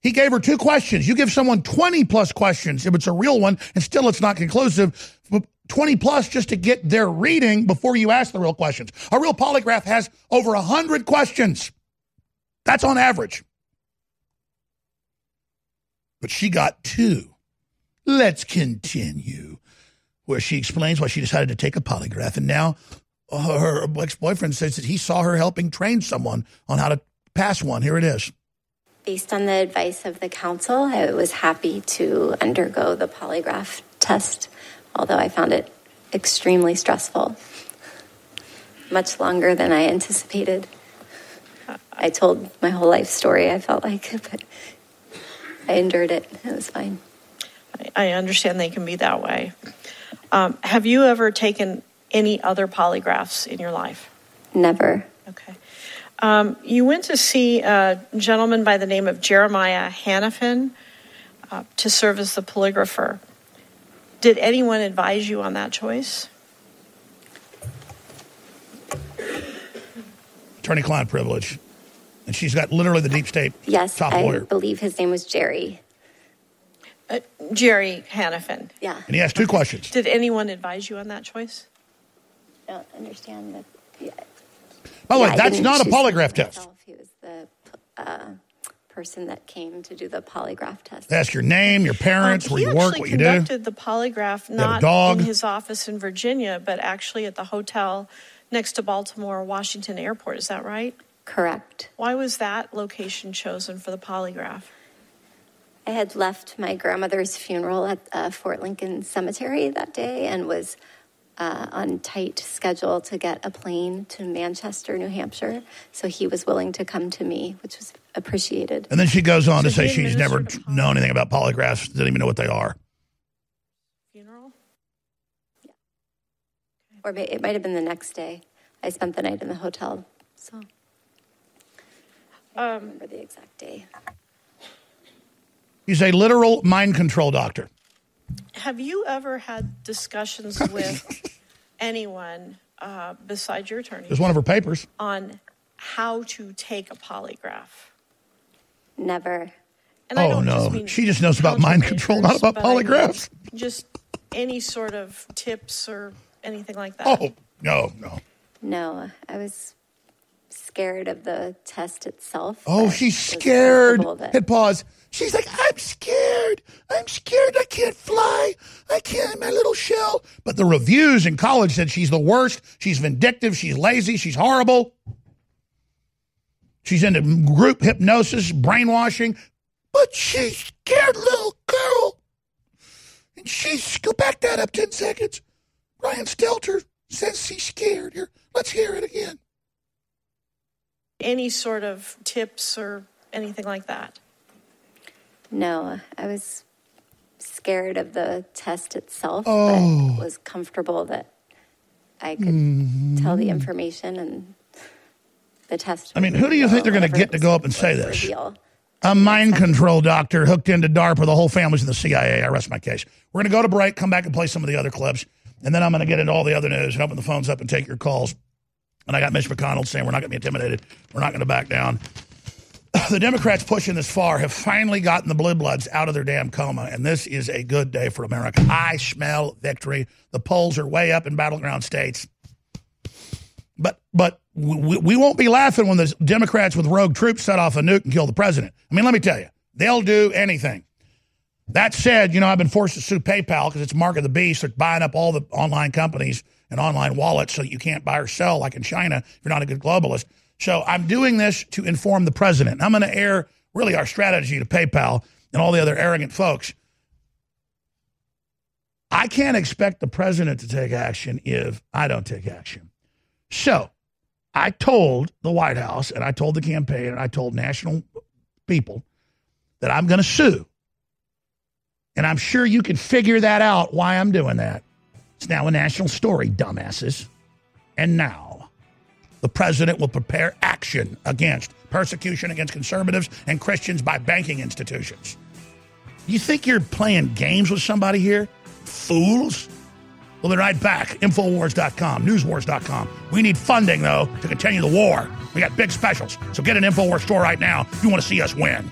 He gave her two questions. You give someone 20 plus questions if it's a real one, and still it's not conclusive. But 20 plus just to get their reading before you ask the real questions. A real polygraph has over 100 questions. That's on average. But she got two. Let's continue where she explains why she decided to take a polygraph. And now her ex boyfriend says that he saw her helping train someone on how to pass one. Here it is. Based on the advice of the counsel, I was happy to undergo the polygraph test, although I found it extremely stressful. Much longer than I anticipated. I told my whole life story, I felt like, but I endured it. It was fine. I understand they can be that way. Um, have you ever taken any other polygraphs in your life? Never. Okay. Um, you went to see a gentleman by the name of Jeremiah Hannafin uh, to serve as the polygrapher. Did anyone advise you on that choice? Attorney client privilege. And she's got literally the deep state Yes, top I lawyer. believe his name was Jerry. Uh, Jerry Hannafin. Yeah. And he asked two questions. Did anyone advise you on that choice? I don't understand that. Yeah. By the way, Yeah, I that's didn't a polygraph test. myself. He was the uh, person that came to do the polygraph test. They ask your name, your parents, Um, where you work, what you do. conducted the polygraph not dog? in his office in Virginia, but actually at the hotel next to Baltimore Washington Airport. Is that right? Correct. Why was that location chosen for the polygraph? I had left my grandmother's funeral at uh, Fort Lincoln Cemetery that day and was uh, on tight schedule to get a plane to Manchester, New Hampshire. So he was willing to come to me, which was appreciated. And then she goes on to say she's never known anything about polygraphs, doesn't even know what they are. Funeral? Yeah. Or it might have been the next day. I spent the night in the hotel, so I don't remember the exact day. He's a literal mind control doctor. Have you ever had discussions with anyone uh, besides your attorney It's one of her papers. on how to take a polygraph? Never. And I oh, don't no. just mean she just knows about mind control, not about but I mean polygraphs. just any sort of tips or anything like that. Oh, no, no. No, I was scared of the test itself. Oh, she's scared. that- Hit pause. She's like, I'm scared. I'm scared. I can't fly. I can't. My little shell. But the reviews in college said she's the worst. She's vindictive. She's lazy. She's horrible. She's into group hypnosis, brainwashing. But she's scared, little girl. And she's go back that up ten seconds. Brian Stelter says she's scared. Here, let's hear it again. Any sort of tips or anything like that. No, I was scared of the test itself, Oh. but was comfortable that I could Mhm. tell the information and the test. I mean, who do you think they're going to get to go up and say this? reveal. A mind control doctor hooked into DARPA. The whole family's in the CIA. I rest my case. We're going to go to break, come back and play some of the other clips, and then I'm going to get into all the other news and open the phones up and take your calls. And I got Mitch McConnell saying we're not going to be intimidated. We're not going to back down. The Democrats pushing this far have finally gotten the blue bloods out of their damn coma, and this is a good day for America. I smell victory. The polls are way up in battleground states. But but we, we won't be laughing when the Democrats with rogue troops set off a nuke and kill the president. I mean, let me tell you, they'll do anything. That said, you know, I've been forced to sue PayPal because it's mark of the beast. They're buying up all the online companies and online wallet so that you can't buy or sell like in China if you're not a good globalist. So I'm doing this to inform the president. I'm going to air really our strategy to PayPal and all the other arrogant folks. I can't expect the president to take action if I don't take action. So I told the White House and I told the campaign and I told national people that I'm going to sue. And I'm sure you can figure that out why I'm doing that. It's now a national story, dumbasses. And now the president will prepare action against persecution against conservatives and Christians by banking institutions. You think you're playing games with somebody here? Fools. We'll be right back. Infowars.com, newswars.com. We need funding, though, to continue the war. We got big specials. So get an Infowars store right now if you want to see us win.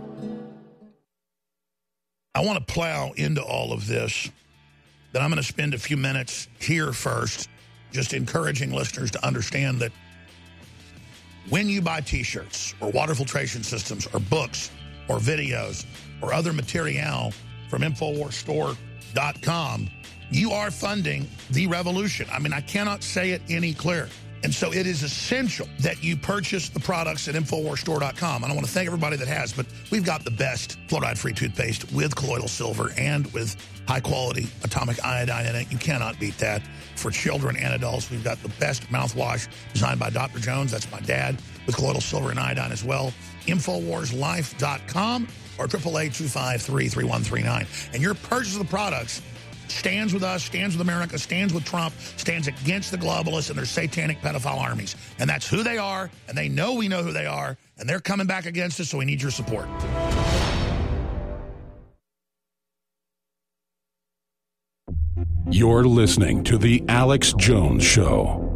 I want to plow into all of this. but I'm going to spend a few minutes here first, just encouraging listeners to understand that when you buy t-shirts or water filtration systems or books or videos or other material from InfoWarsStore.com, you are funding the revolution. I mean, I cannot say it any clearer. And so it is essential that you purchase the products at InfoWarsStore.com. And I want to thank everybody that has, but we've got the best fluoride-free toothpaste with colloidal silver and with high-quality atomic iodine in it. You cannot beat that. For children and adults, we've got the best mouthwash designed by Dr. Jones. That's my dad, with colloidal silver and iodine as well. InfoWarsLife.com or 888-253-3139. And your purchase of the products stands with us, stands with America, stands with Trump, stands against the globalists and their satanic pedophile armies. And that's who they are, and they know we know who they are, and they're coming back against us, so we need your support. You're listening to The Alex Jones Show.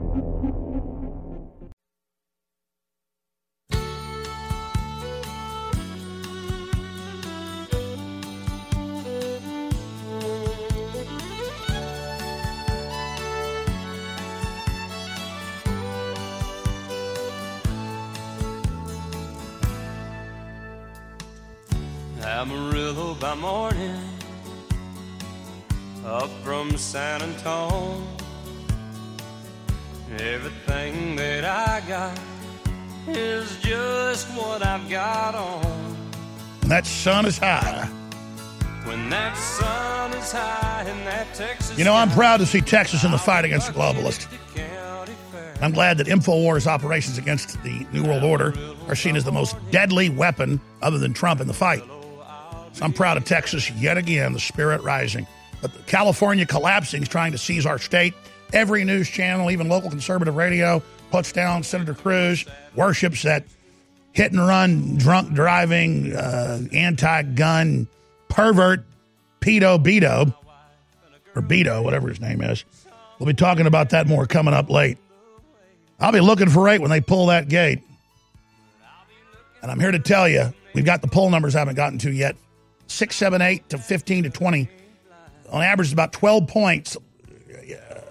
Amarillo by morning, up from San Antone. Everything that I got is just what I've got on. And that sun is high. When that sun is high in that Texas. You know, I'm proud to see Texas in the fight against the globalists. I'm glad that InfoWars operations against the New World Order are seen as the most deadly weapon, other than Trump, in the fight. So I'm proud of Texas yet again, the spirit rising. But California collapsing is trying to seize our state. Every news channel, even local conservative radio, puts down Senator Cruz, worships that hit and run, drunk driving, uh, anti gun pervert, pedo Beto, or Beto, whatever his name is. We'll be talking about that more coming up late. I'll be looking for eight when they pull that gate. And I'm here to tell you, we've got the poll numbers I haven't gotten to yet. 6, 7, 8 to 15 to 20. On average, about 12 points uh,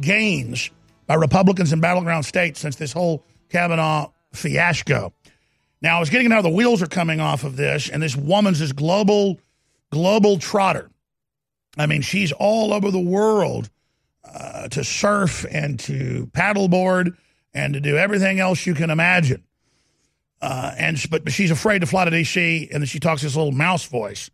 gains by Republicans in battleground states since this whole Kavanaugh fiasco. Now, I was getting how the wheels are coming off of this, and this woman's this global, global trotter. I mean, she's all over the world uh, to surf and to paddleboard and to do everything else you can imagine. Uh, and but she's afraid to fly to D.C. and then she talks this little mouse voice.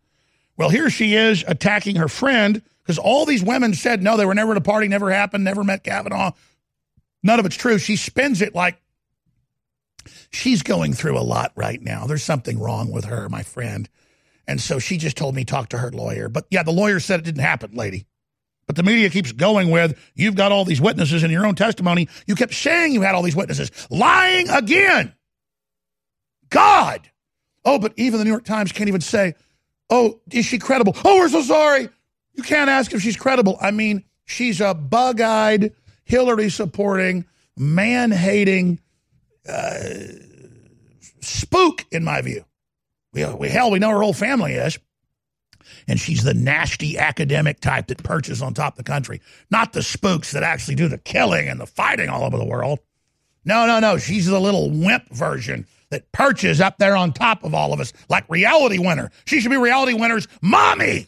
Well, here she is attacking her friend because all these women said no, they were never at a party, never happened, never met Kavanaugh. None of it's true. She spins it like she's going through a lot right now. There's something wrong with her, my friend. And so she just told me talk to her lawyer. But yeah, the lawyer said it didn't happen, lady. But the media keeps going with you've got all these witnesses in your own testimony. You kept saying you had all these witnesses. Lying again. God. Oh, but even the New York Times can't even say, oh, is she credible? Oh, we're so sorry. You can't ask if she's credible. I mean, she's a bug eyed, Hillary supporting, man hating uh, spook, in my view. We, we, hell, we know her whole family is. And she's the nasty academic type that perches on top of the country, not the spooks that actually do the killing and the fighting all over the world. No, no, no. She's the little wimp version that perches up there on top of all of us like Reality Winner. She should be Reality Winner's mommy.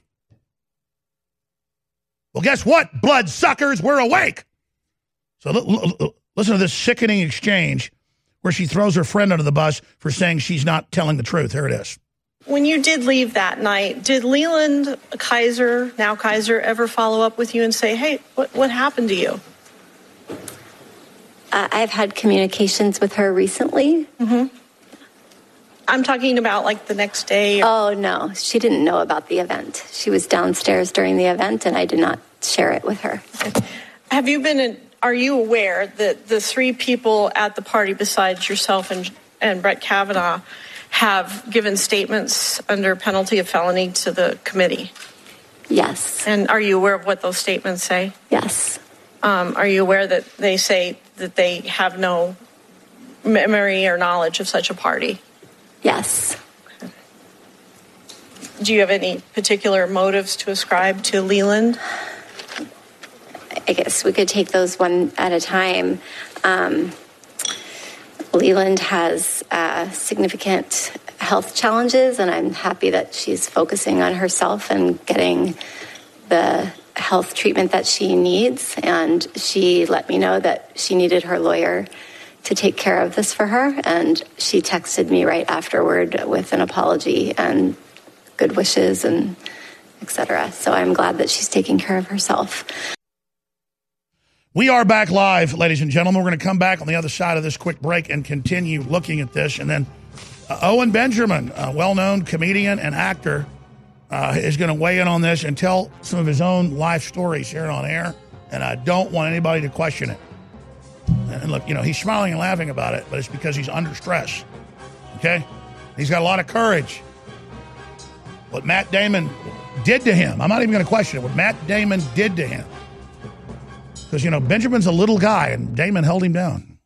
Well, guess what, blood suckers? We're awake. So l- l- listen to this sickening exchange where she throws her friend under the bus for saying she's not telling the truth. Here it is. When you did leave that night, did Leland Keyser, now Keyser, ever follow up with you and say, hey, what, what happened to you? Uh, I've had communications with her recently. Mm-hmm. I'm talking about like the next day. Or- oh, no. She didn't know about the event. She was downstairs during the event, and I did not share it with her. Have you been, in, are you aware that the three people at the party besides yourself and, and Brett Kavanaugh have given statements under penalty of felony to the committee? Yes. And are you aware of what those statements say? Yes. Um, are you aware that they say that they have no memory or knowledge of such a party? Yes. Do you have any particular motives to ascribe to Leland? I guess we could take those one at a time. Um, Leland has uh, significant health challenges, and I'm happy that she's focusing on herself and getting the health treatment that she needs. And she let me know that she needed her lawyer to take care of this for her. And she texted me right afterward with an apology and good wishes and etc. So I'm glad that she's taking care of herself. We are back live, ladies and gentlemen. We're going to come back on the other side of this quick break and continue looking at this. And then uh, Owen Benjamin, a well known comedian and actor, uh, is going to weigh in on this and tell some of his own life stories here on air. And I don't want anybody to question it. And look, you know, he's smiling and laughing about it, but it's because he's under stress. Okay? He's got a lot of courage. What Matt Damon did to him, I'm not even going to question it. What Matt Damon did to him. Because, you know, Benjamin's a little guy and Damon held him down.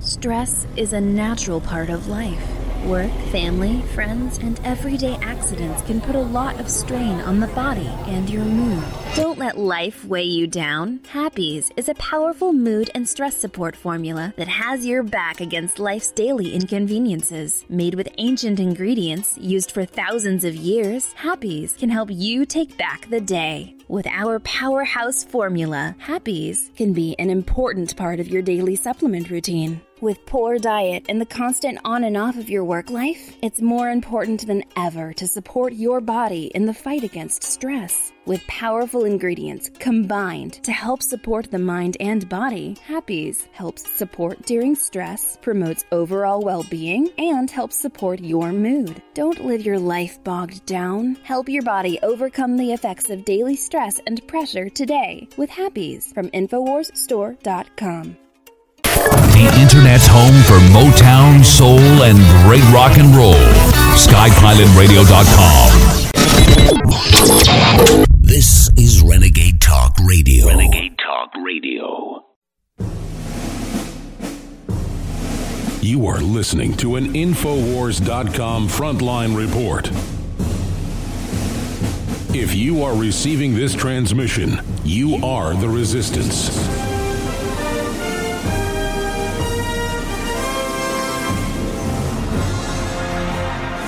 Stress is a natural part of life. Work, family, friends, and everyday accidents can put a lot of strain on the body and your mood. Don't let life weigh you down. Happease is a powerful mood and stress support formula that has your back against life's daily inconveniences. Made with ancient ingredients used for thousands of years, Happease can help you take back the day. With our powerhouse formula, Happease can be an important part of your daily supplement routine. With poor diet and the constant on and off of your work life, it's more important than ever to support your body in the fight against stress. With powerful ingredients combined to help support the mind and body, Happease helps support during stress, promotes overall well being, and helps support your mood. Don't live your life bogged down. Help your body overcome the effects of daily stress and pressure today with Happease from InfoWarsStore.com. The Internet's home for Motown, soul, and great rock and roll. SkyPilotRadio.com. This is Renegade Talk Radio. Renegade Talk Radio. You are listening to an Infowars.com frontline report. If you are receiving this transmission, you are the resistance.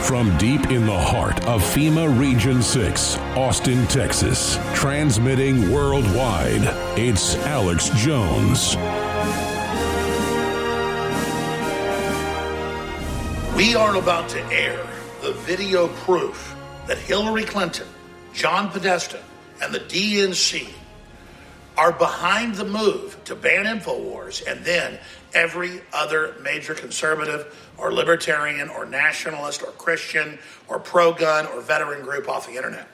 From deep in the heart of FEMA Region 6, Austin, Texas, transmitting worldwide, it's Alex Jones. We are about to air the video proof that Hillary Clinton, John Podesta, and the DNC are behind the move to ban InfoWars and then every other major conservative or libertarian or nationalist or Christian or pro gun or veteran group off the internet.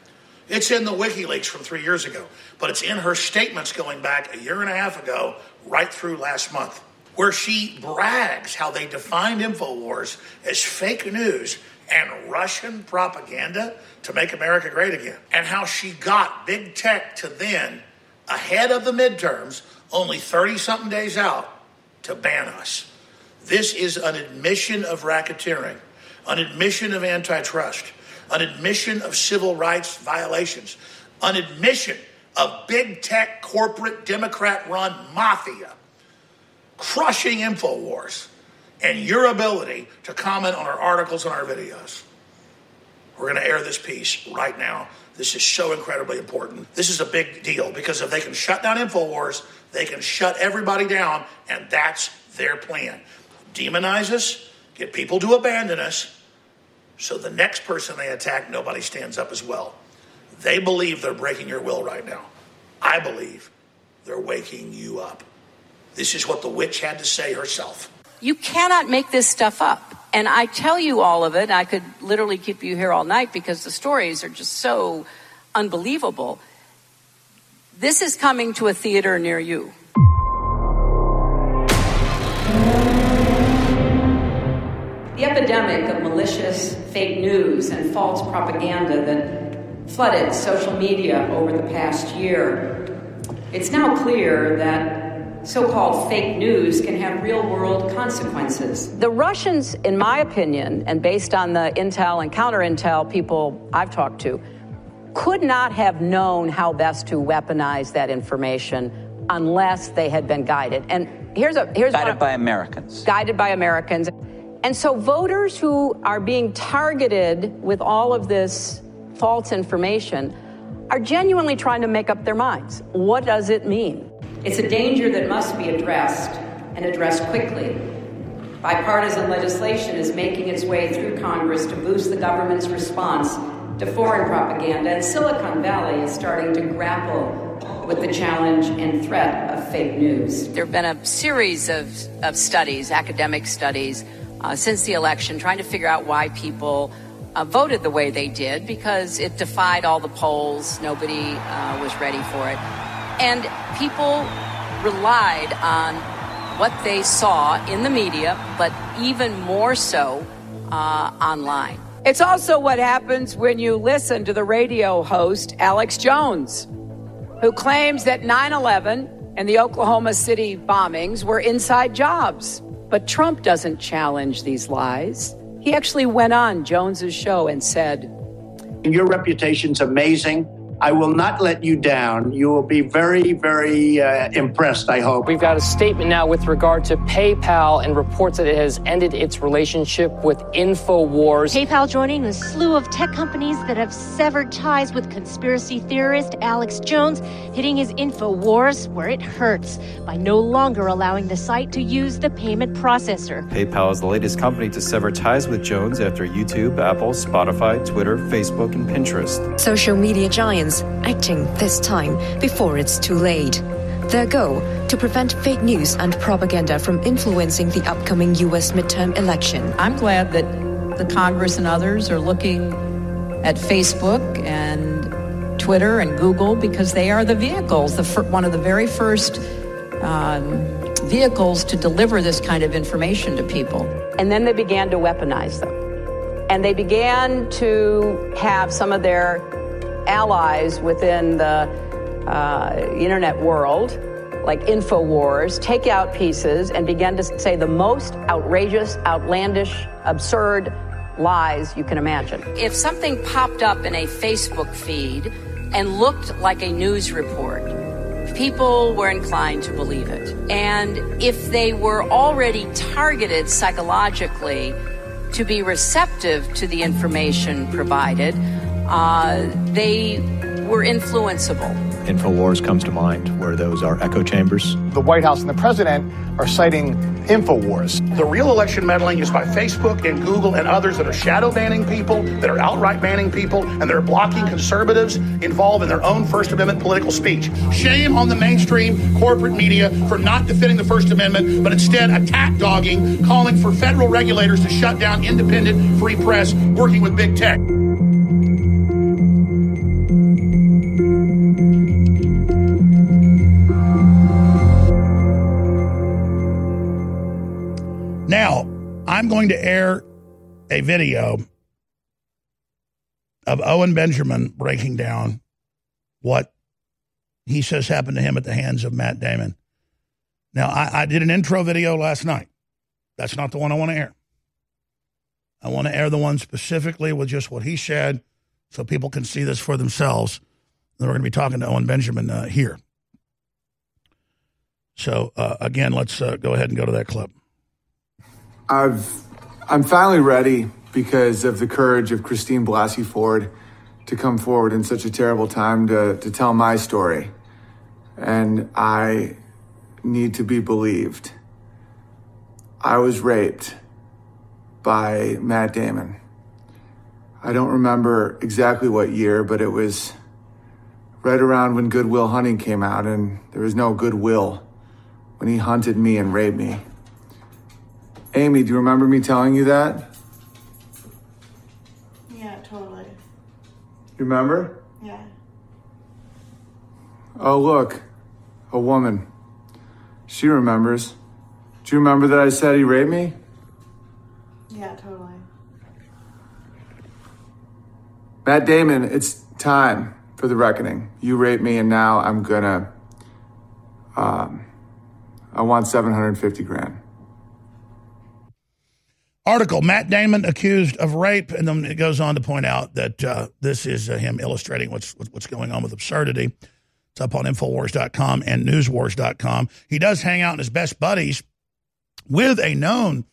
It's in the WikiLeaks from three years ago, but it's in her statements going back a year and a half ago, right through last month, where she brags how they defined InfoWars as fake news and Russian propaganda to make America great again, and how she got big tech to then, ahead of the midterms, only 30 something days out, to ban us. This is an admission of racketeering, an admission of antitrust, an admission of civil rights violations, an admission of big tech corporate Democrat run mafia crushing InfoWars and your ability to comment on our articles and our videos. We're going to air this piece right now. This is so incredibly important. This is a big deal because if they can shut down InfoWars, they can shut everybody down, and that's their plan. Demonize us, get people to abandon us, so the next person they attack, nobody stands up as well. They believe they're breaking your will right now. I believe they're waking you up. This is what the witch had to say herself. You cannot make this stuff up. And I tell you all of it. I could literally keep you here all night because the stories are just so unbelievable. This is coming to a theater near you. The epidemic of malicious fake news and false propaganda that flooded social media over the past year, it's now clear that so called fake news can have real world consequences. The Russians, in my opinion, and based on the intel and counter intel people I've talked to, could not have known how best to weaponize that information unless they had been guided. And here's a here's Guided one, by Americans. guided by Americans. And so voters who are being targeted with all of this false information are genuinely trying to make up their minds. What does it mean? It's a danger that must be addressed and addressed quickly. Bipartisan legislation is making its way through Congress to boost the government's response to foreign propaganda, and Silicon Valley is starting to grapple with the challenge and threat of fake news. There have been a series of, of studies, academic studies, uh, since the election, trying to figure out why people uh, voted the way they did because it defied all the polls. Nobody uh, was ready for it. And people relied on what they saw in the media, but even more so uh, online. It's also what happens when you listen to the radio host, Alex Jones, who claims that 9 11 and the Oklahoma City bombings were inside jobs. But Trump doesn't challenge these lies. He actually went on Jones's show and said, Your reputation's amazing. I will not let you down. You will be very, very uh, impressed, I hope. We've got a statement now with regard to PayPal and reports that it has ended its relationship with InfoWars. PayPal joining a slew of tech companies that have severed ties with conspiracy theorist Alex Jones, hitting his InfoWars where it hurts by no longer allowing the site to use the payment processor. PayPal is the latest company to sever ties with Jones after YouTube, Apple, Spotify, Twitter, Facebook, and Pinterest. Social media giants acting this time before it's too late. Their goal to prevent fake news and propaganda from influencing the upcoming U.S. midterm election. I'm glad that the Congress and others are looking at Facebook and Twitter and Google because they are the vehicles, the fir- one of the very first um, vehicles to deliver this kind of information to people. and then they began to weaponize them. And they began to have some of their allies within the uh, internet world, like InfoWars, take out pieces and begin to say the most outrageous, outlandish, absurd lies you can imagine. If something popped up in a Facebook feed and looked like a news report, people were inclined to believe it. And if they were already targeted psychologically to be receptive to the information provided, uh, they were influenceable. InfoWars comes to mind, where those are echo chambers. The White House and the president are citing InfoWars. The real election meddling is by Facebook and Google and others that are shadow banning people, that are outright banning people, and they're blocking conservatives involved in their own First Amendment political speech. Shame on the mainstream corporate media for not defending the First Amendment, but instead attack dogging, calling for federal regulators to shut down independent free press working with big tech. Going to air a video of Owen Benjamin breaking down what he says happened to him at the hands of Matt Damon. Now, I, I did an intro video last night. That's not the one I want to air. I want to air the one specifically with just what he said so people can see this for themselves. And we're going to be talking to Owen Benjamin uh, here. So, uh, again, let's uh, go ahead and go to that clip. I've I'm finally ready because of the courage of Christine Blasey Ford to come forward in such a terrible time to, to tell my story. And I need to be believed. I was raped by Matt Damon. I don't remember exactly what year, but it was right around when Good Will Hunting came out, and there was no goodwill when he hunted me and raped me. Amy, do you remember me telling you that? Yeah, totally. You remember? Yeah. Oh, look, a woman. She remembers. Do you remember that I said he raped me? Yeah, totally. Matt Damon, it's time for the reckoning. You raped me, and now I'm gonna. Um, I want 750 grand. Article Matt Damon accused of rape, and then it goes on to point out that uh, this is uh, him illustrating what's what's going on with absurdity. It's up on Infowars.com and Newswars.com. He does hang out in his best buddies with a known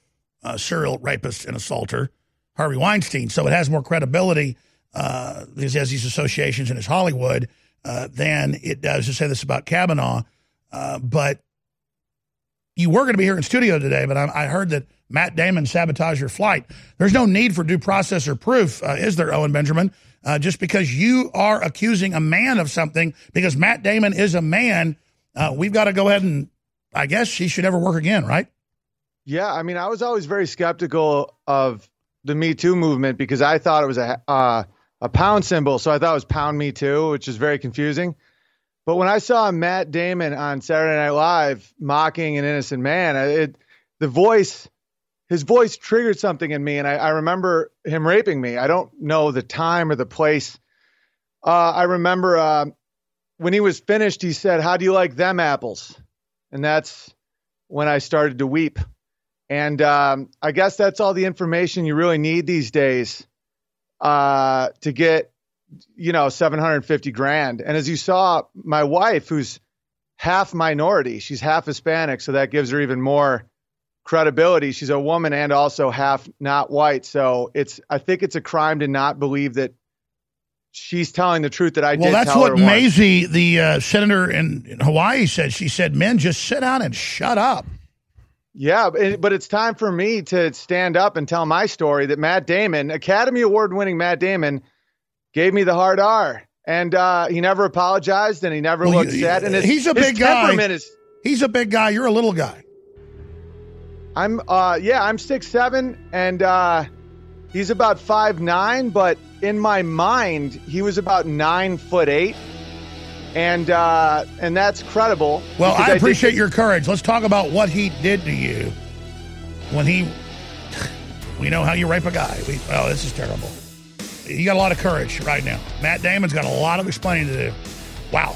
uh, serial rapist and assaulter, Harvey Weinstein. So it has more credibility uh, because he has these associations in his Hollywood uh, than it does to say this about Kavanaugh. Uh, but you were going to be here in studio today, but I, I, heard that Matt Damon sabotage your flight. There's no need for due process or proof, uh, is there, Owen Benjamin? Uh, just because you are accusing a man of something, because Matt Damon is a man, uh, we've got to go ahead and, I guess, he should never work again, right? Yeah, I mean, I was always very skeptical of the Me Too movement because I thought it was a uh, a pound symbol, so I thought it was Pound Me Too, which is very confusing. But when I saw Matt Damon on Saturday Night Live mocking an innocent man, it the voice, his voice triggered something in me, and I, I remember him raping me. I don't know the time or the place. Uh, I remember uh, when he was finished, he said, "How do you like them apples?" And that's when I started to weep. And um, I guess that's all the information you really need these days uh, to get you know, 750 grand. And as you saw, my wife, who's half minority, she's half Hispanic, so that gives her even more credibility. She's a woman and also half not white. So it's, I think it's a crime to not believe that she's telling the truth that I well, that's what Mazie, the uh, senator in, in Hawaii, said. She said, "Men, just sit down and shut up." Yeah, but it's time for me to stand up and tell my story that Matt Damon, Academy Award winning Matt Damon, gave me the hard R. And uh, he never apologized and he never well, looked sad. And his, he's a big guy. Is, he's a big guy. You're a little guy. I'm uh yeah, I'm six seven and uh he's about five nine, but in my mind he was about nine foot eight. And uh and that's credible. Well, I, I appreciate your courage. Let's talk about what he did to you when he we know how you rape a guy. We, oh, this is terrible you got a lot of courage right now. Matt Damon's got a lot of explaining to do. Wow.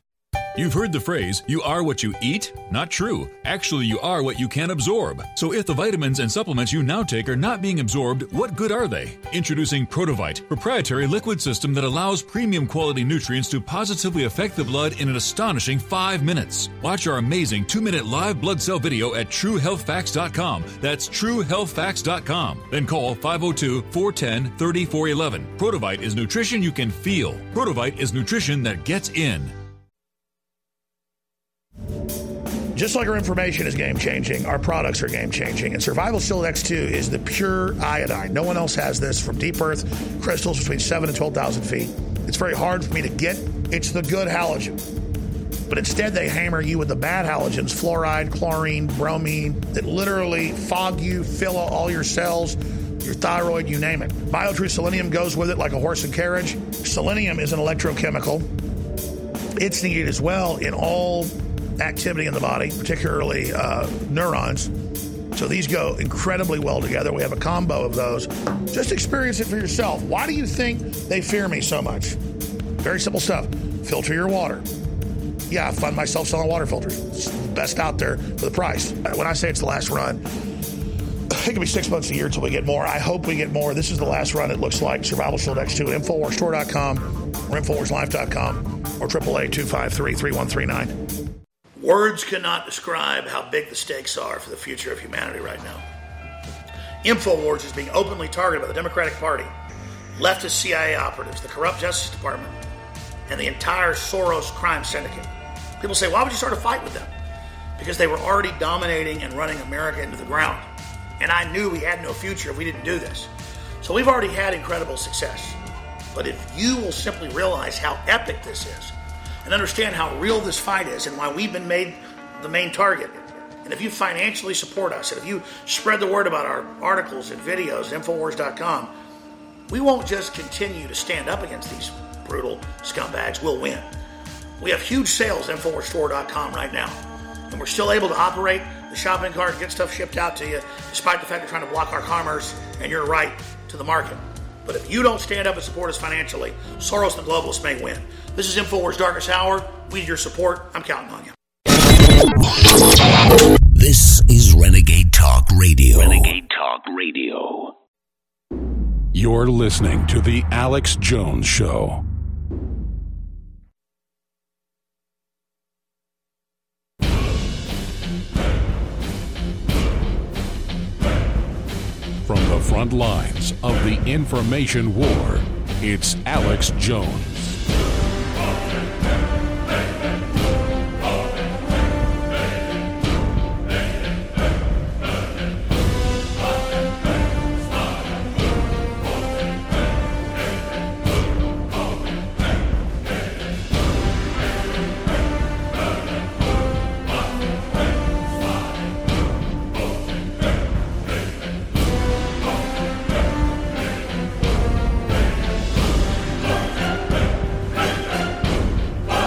You've heard the phrase, you are what you eat? Not true. Actually, you are what you can absorb. So if the vitamins and supplements you now take are not being absorbed, what good are they? Introducing Protovite, proprietary liquid system that allows premium quality nutrients to positively affect the blood in an astonishing five minutes. Watch our amazing two minute live blood cell video at truehealthfacts.com. That's truehealthfacts.com. Then call 502 410 3411. Protovite is nutrition you can feel. Protovite is nutrition that gets in. Just like our information is game changing, our products are game changing. And Survival Shield X2 is the pure iodine. No one else has this from deep earth crystals between 7 and 12,000 feet. It's very hard for me to get. It's the good halogen. But instead, they hammer you with the bad halogens fluoride, chlorine, bromine that literally fog you, fill all your cells, your thyroid, you name it. BioTrue Selenium goes with it like a horse and carriage. Selenium is an electrochemical. It's needed as well in all activity in the body, particularly uh, neurons. So these go incredibly well together. We have a combo of those. Just experience it for yourself. Why do you think they fear me so much? Very simple stuff. filter your water. Yeah, I find myself selling water filters. It's the best out there for the price. When I say it's the last run, it could be six months a year until we get more. I hope we get more. This is the last run, it looks like. Survival Shield X2 at InfoWarsStore.com or InfoWarsLife.com or 888-253-3139. Words cannot describe how big the stakes are for the future of humanity right now. InfoWars is being openly targeted by the Democratic Party, leftist CIA operatives, the corrupt Justice Department, and the entire Soros crime syndicate. People say, why would you start a fight with them? Because they were already dominating and running America into the ground. And I knew we had no future if we didn't do this. So we've already had incredible success. But if you will simply realize how epic this is and understand how real this fight is and why we've been made the main target, and if you financially support us, and if you spread the word about our articles and videos at Infowars.com, we won't just continue to stand up against these brutal scumbags. We'll win. We have huge sales at InfoWarsStore.com right now. And we're still able to operate the shopping cart, and get stuff shipped out to you, despite the fact they're trying to block our commerce and your right to the market. But if you don't stand up and support us financially, Soros and the globalists may win. This is InfoWars Darkest Hour. We need your support. I'm counting on you. This is Renegade Talk Radio. Renegade Talk Radio. You're listening to The Alex Jones Show. The front lines of the information war, it's Alex Jones.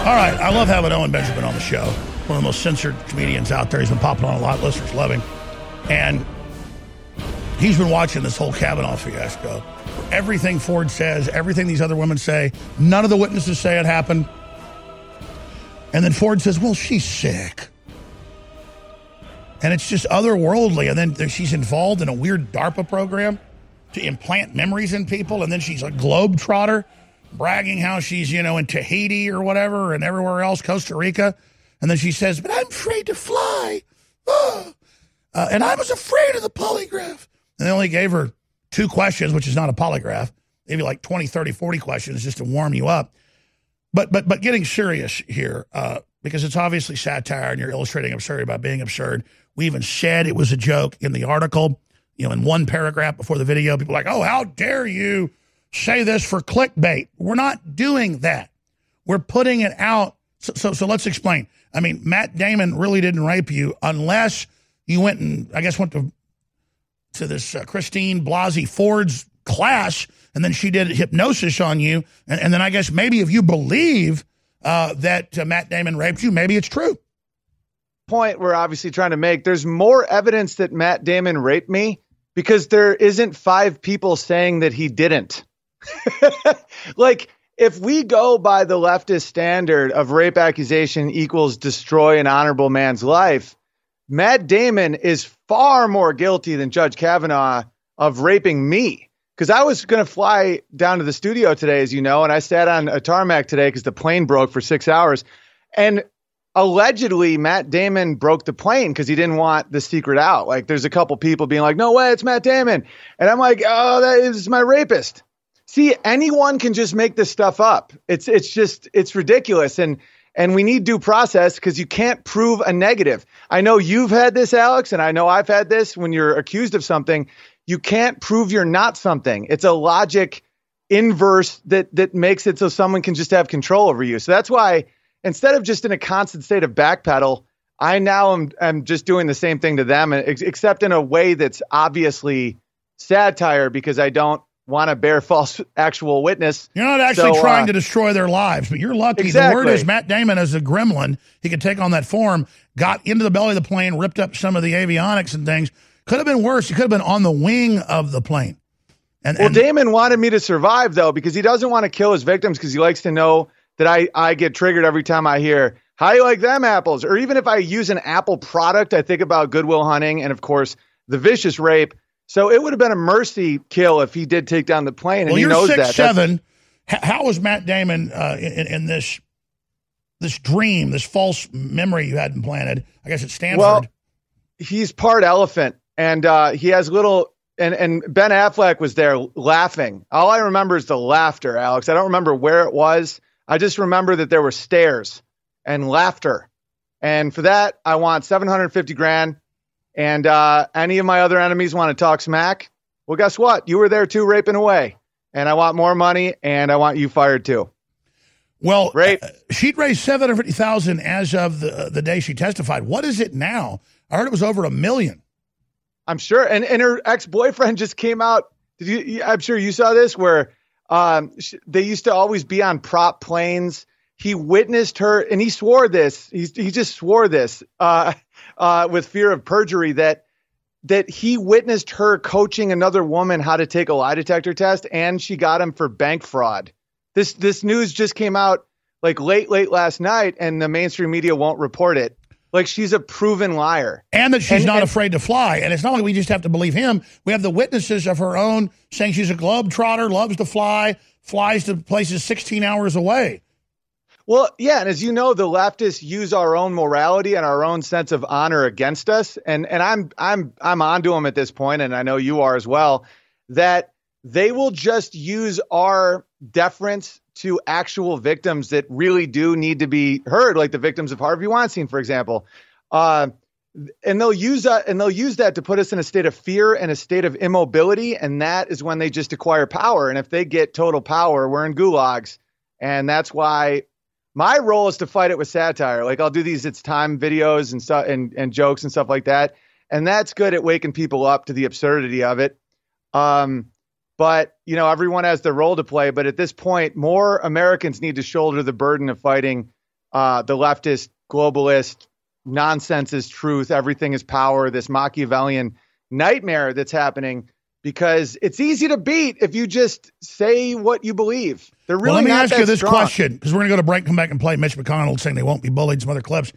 All right, I love having Owen Benjamin on the show. One of the most censored comedians out there. He's been popping on a lot. Listeners love him. And he's been watching this whole Kavanaugh fiasco. Everything Ford says, everything these other women say, none of the witnesses say it happened. And then Ford says, well, she's sick. And it's just otherworldly. And then she's involved in a weird DARPA program to implant memories in people. And then she's a globetrotter bragging how she's, you know, in Tahiti or whatever and everywhere else, Costa Rica. And then she says, but I'm afraid to fly. Ah. Uh, and I was afraid of the polygraph. And they only gave her two questions, which is not a polygraph, maybe like 20, 30, 40 questions just to warm you up. But but but getting serious here, uh, because it's obviously satire and you're illustrating absurdity by being absurd. We even said it was a joke in the article, you know, in one paragraph before the video. People like, oh, how dare you say this for clickbait? We're not doing that. We're putting it out. So, so, so let's explain. I mean, Matt Damon really didn't rape you unless you went and I guess went to to this uh, Christine Blasey Ford's class, and then she did hypnosis on you, and, and then I guess maybe if you believe uh, that uh, Matt Damon raped you, maybe it's true. point we're obviously trying to make. There's more evidence that Matt Damon raped me because there isn't five people saying that he didn't. like, if we go by the leftist standard of rape accusation equals destroy an honorable man's life, Matt Damon is far more guilty than Judge Kavanaugh of raping me. Because I was going to fly down to the studio today, as you know, and I sat on a tarmac today because the plane broke for six hours. And allegedly, Matt Damon broke the plane because he didn't want the secret out. Like, there's a couple people being like, no way, it's Matt Damon. And I'm like, oh, that is my rapist. See, anyone can just make this stuff up. It's it's just it's ridiculous, and and we need due process because you can't prove a negative. I know you've had this, Alex, and I know I've had this. When you're accused of something, you can't prove you're not something. It's a logic inverse that that makes it so someone can just have control over you. So that's why instead of just in a constant state of backpedal, I now am am just doing the same thing to them, except in a way that's obviously satire because I don't want to bear false actual witness. You're not actually So, trying uh, to destroy their lives, but you're lucky. The word is Matt Damon as a gremlin. He could take on that form, got into the belly of the plane, ripped up some of the avionics and things. Could have been worse. He could have been on the wing of the plane. And, Well, and Damon wanted me to survive though because he doesn't want to kill his victims because he likes to know that I, I get triggered every time I hear, how you like them apples? Or even if I use an Apple product, I think about Good Will Hunting and, of course, the vicious rape. So it would have been a mercy kill if he did take down the plane. And well, he you're knows six that. seven. H- How was Matt Damon uh, in, in this this dream, this false memory you had implanted? I guess at Stanford. Well, he's part elephant, and uh, he has little. And and Ben Affleck was there laughing. All I remember is the laughter, Alex. I don't remember where it was. I just remember that there were stares and laughter, and for that, I want seven hundred fifty grand. And uh, any of my other enemies want to talk smack? Well, guess what? You were there too, raping away, and I want more money, and I want you fired too. Well, uh, she'd raised seven hundred fifty thousand as of the the day she testified. What is it now? I heard it was over a million. I'm sure. And and her ex boyfriend just came out. Did you, you? I'm sure you saw this where um, sh- they used to always be on prop planes. He witnessed her, and he swore this. He he just swore this uh, uh, with fear of perjury that that he witnessed her coaching another woman how to take a lie detector test, and she got him for bank fraud. This this news just came out like late late last night, and the mainstream media won't report it. Like she's a proven liar. And that she's And- not and- afraid to fly. And it's not like we just have to believe him. We have the witnesses of her own saying she's a globetrotter, loves to fly, flies to places 16 hours away. Well, yeah, and as you know, the leftists use our own morality and our own sense of honor against us, and and I'm I'm I'm onto them at this point, and I know you are as well. That they will just use our deference to actual victims that really do need to be heard, like the victims of Harvey Weinstein, for example. Uh, and they'll use that and they'll use that to put us in a state of fear and a state of immobility, and that is when they just acquire power. And if they get total power, we're in gulags, and that's why my role is to fight it with satire. Like I'll do these it's time videos and stuff and, and jokes and stuff like that. And that's good at waking people up to the absurdity of it. Um, but you know, everyone has their role to play. But at this point, more Americans need to shoulder the burden of fighting uh, the leftist, globalist, nonsense is truth, everything is power, this Machiavellian nightmare that's happening because it's easy to beat if you just say what you believe. They're really well, let me not ask you this strong. question because we're going to go to break, come back and play Mitch McConnell saying they won't be bullied, some other clips.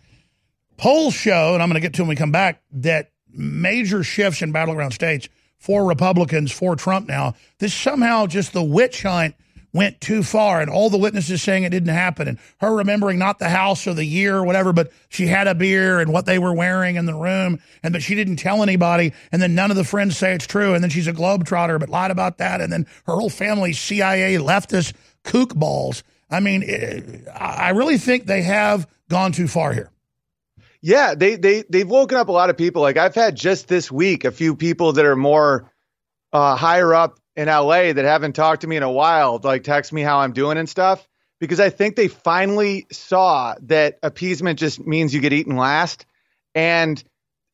Polls show, and I'm going to get to when we come back, that major shifts in battleground states for Republicans, for Trump now. This somehow just the witch hunt went too far, and all the witnesses saying it didn't happen, and her remembering not the house or the year or whatever, but she had a beer and what they were wearing in the room, and but she didn't tell anybody, and then none of the friends say it's true, and then she's a globetrotter but lied about that, and then her whole family CIA leftist kook balls. I mean, eh, I I really think they have gone too far here. Yeah, they they they've woken up a lot of people. Like I've had just this week a few people that are more uh, higher up in LA that haven't talked to me in a while, like text me how I'm doing and stuff, because I think they finally saw that appeasement just means you get eaten last, and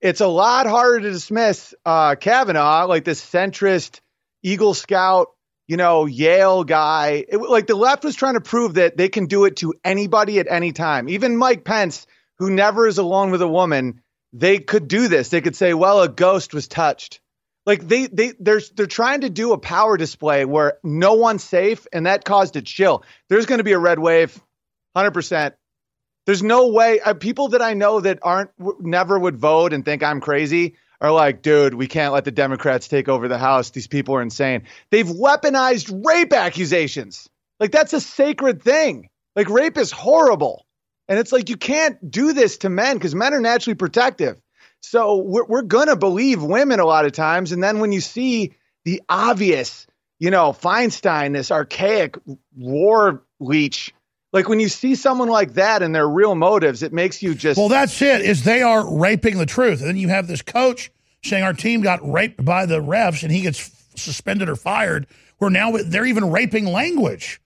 it's a lot harder to dismiss uh, Kavanaugh, like this centrist Eagle Scout, you know, Yale guy. It, like the left was trying to prove that they can do it to anybody at any time, even Mike Pence who never is alone with a woman, they could do this. They could say, "Well, a ghost was touched." Like they they they're they're trying to do a power display where no one's safe, and that caused a chill. There's going to be a red wave, hundred percent. There's no way. Uh, people that I know that aren't w- never would vote and think I'm crazy are like, dude, we can't let the Democrats take over the House. These people are insane. They've weaponized rape accusations. Like that's a sacred thing. Like rape is horrible. And it's like you can't do this to men because men are naturally protective. So we're, we're going to believe women a lot of times. And then when you see the obvious, you know, Feinstein, this archaic war leech, like when you see someone like that and their real motives, it makes you just. Well, that's it. Is they are raping the truth, and then you have this coach saying our team got raped by the refs, and he gets suspended or fired. Where now they're even raping language.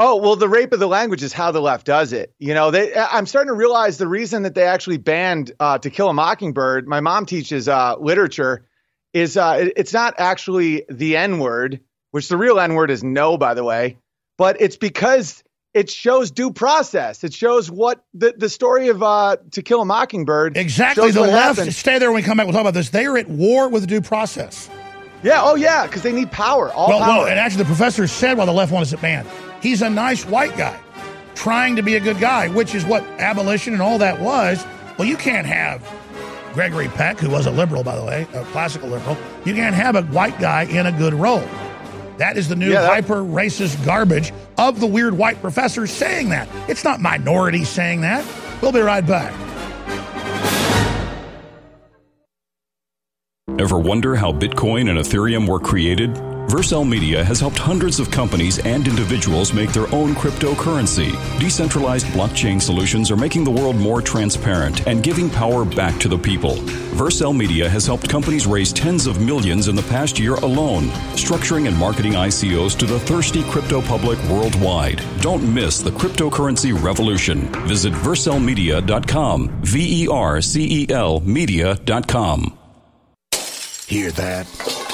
Oh well, the rape of the language is how the left does it. You know, they. I'm starting to realize the reason that they actually banned uh, "To Kill a Mockingbird." My mom teaches uh, literature. Is uh, it- it's not actually the N word, which the real N word is no, by the way, but it's because it shows due process. It shows what the the story of uh, "To Kill a Mockingbird." Exactly. The left. happened. Stay there when we come back. We'll talk about this. They are at war with due process. Yeah. Oh yeah, because they need power. All well, power. well, and actually, the professor said why the left wants it banned. He's a nice white guy. trying to be a good guy, which is what abolition and all that was. Well, you can't have Gregory Peck, who was a liberal, by the way, a classical liberal. You can't have a white guy in a good role. That is the new Yeah, that- hyper racist garbage of the weird white professors saying that. It's not minorities saying that. We'll be right back. Ever wonder how Bitcoin and Ethereum were created? Vercel Media has helped hundreds of companies and individuals make their own cryptocurrency. Decentralized blockchain solutions are making the world more transparent and giving power back to the people. Vercel Media has helped companies raise tens of millions in the past year alone, structuring and marketing ICOs to the thirsty crypto public worldwide. Don't miss the cryptocurrency revolution. Visit vercelmedia.com, V E R C E L media.com. Hear that?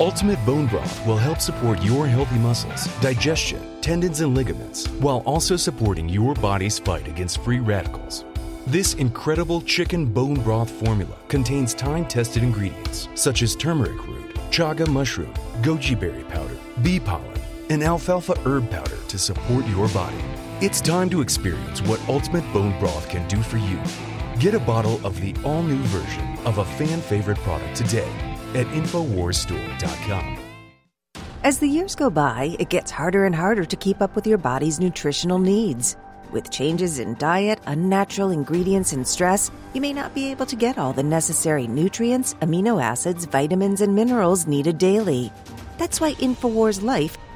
Ultimate Bone Broth will help support your healthy muscles, digestion, tendons, and ligaments, while also supporting your body's fight against free radicals. This incredible chicken bone broth formula contains time tested ingredients such as turmeric root, chaga mushroom, goji berry powder, bee pollen, and alfalfa herb powder to support your body. It's time to experience what Ultimate Bone Broth can do for you. Get a bottle of the all new version of a fan favorite product today at InfoWarsStore.com. As the years go by, it gets harder and harder to keep up with your body's nutritional needs. With changes in diet, unnatural ingredients, and stress, you may not be able to get all the necessary nutrients, amino acids, vitamins, and minerals needed daily. That's why InfoWars Life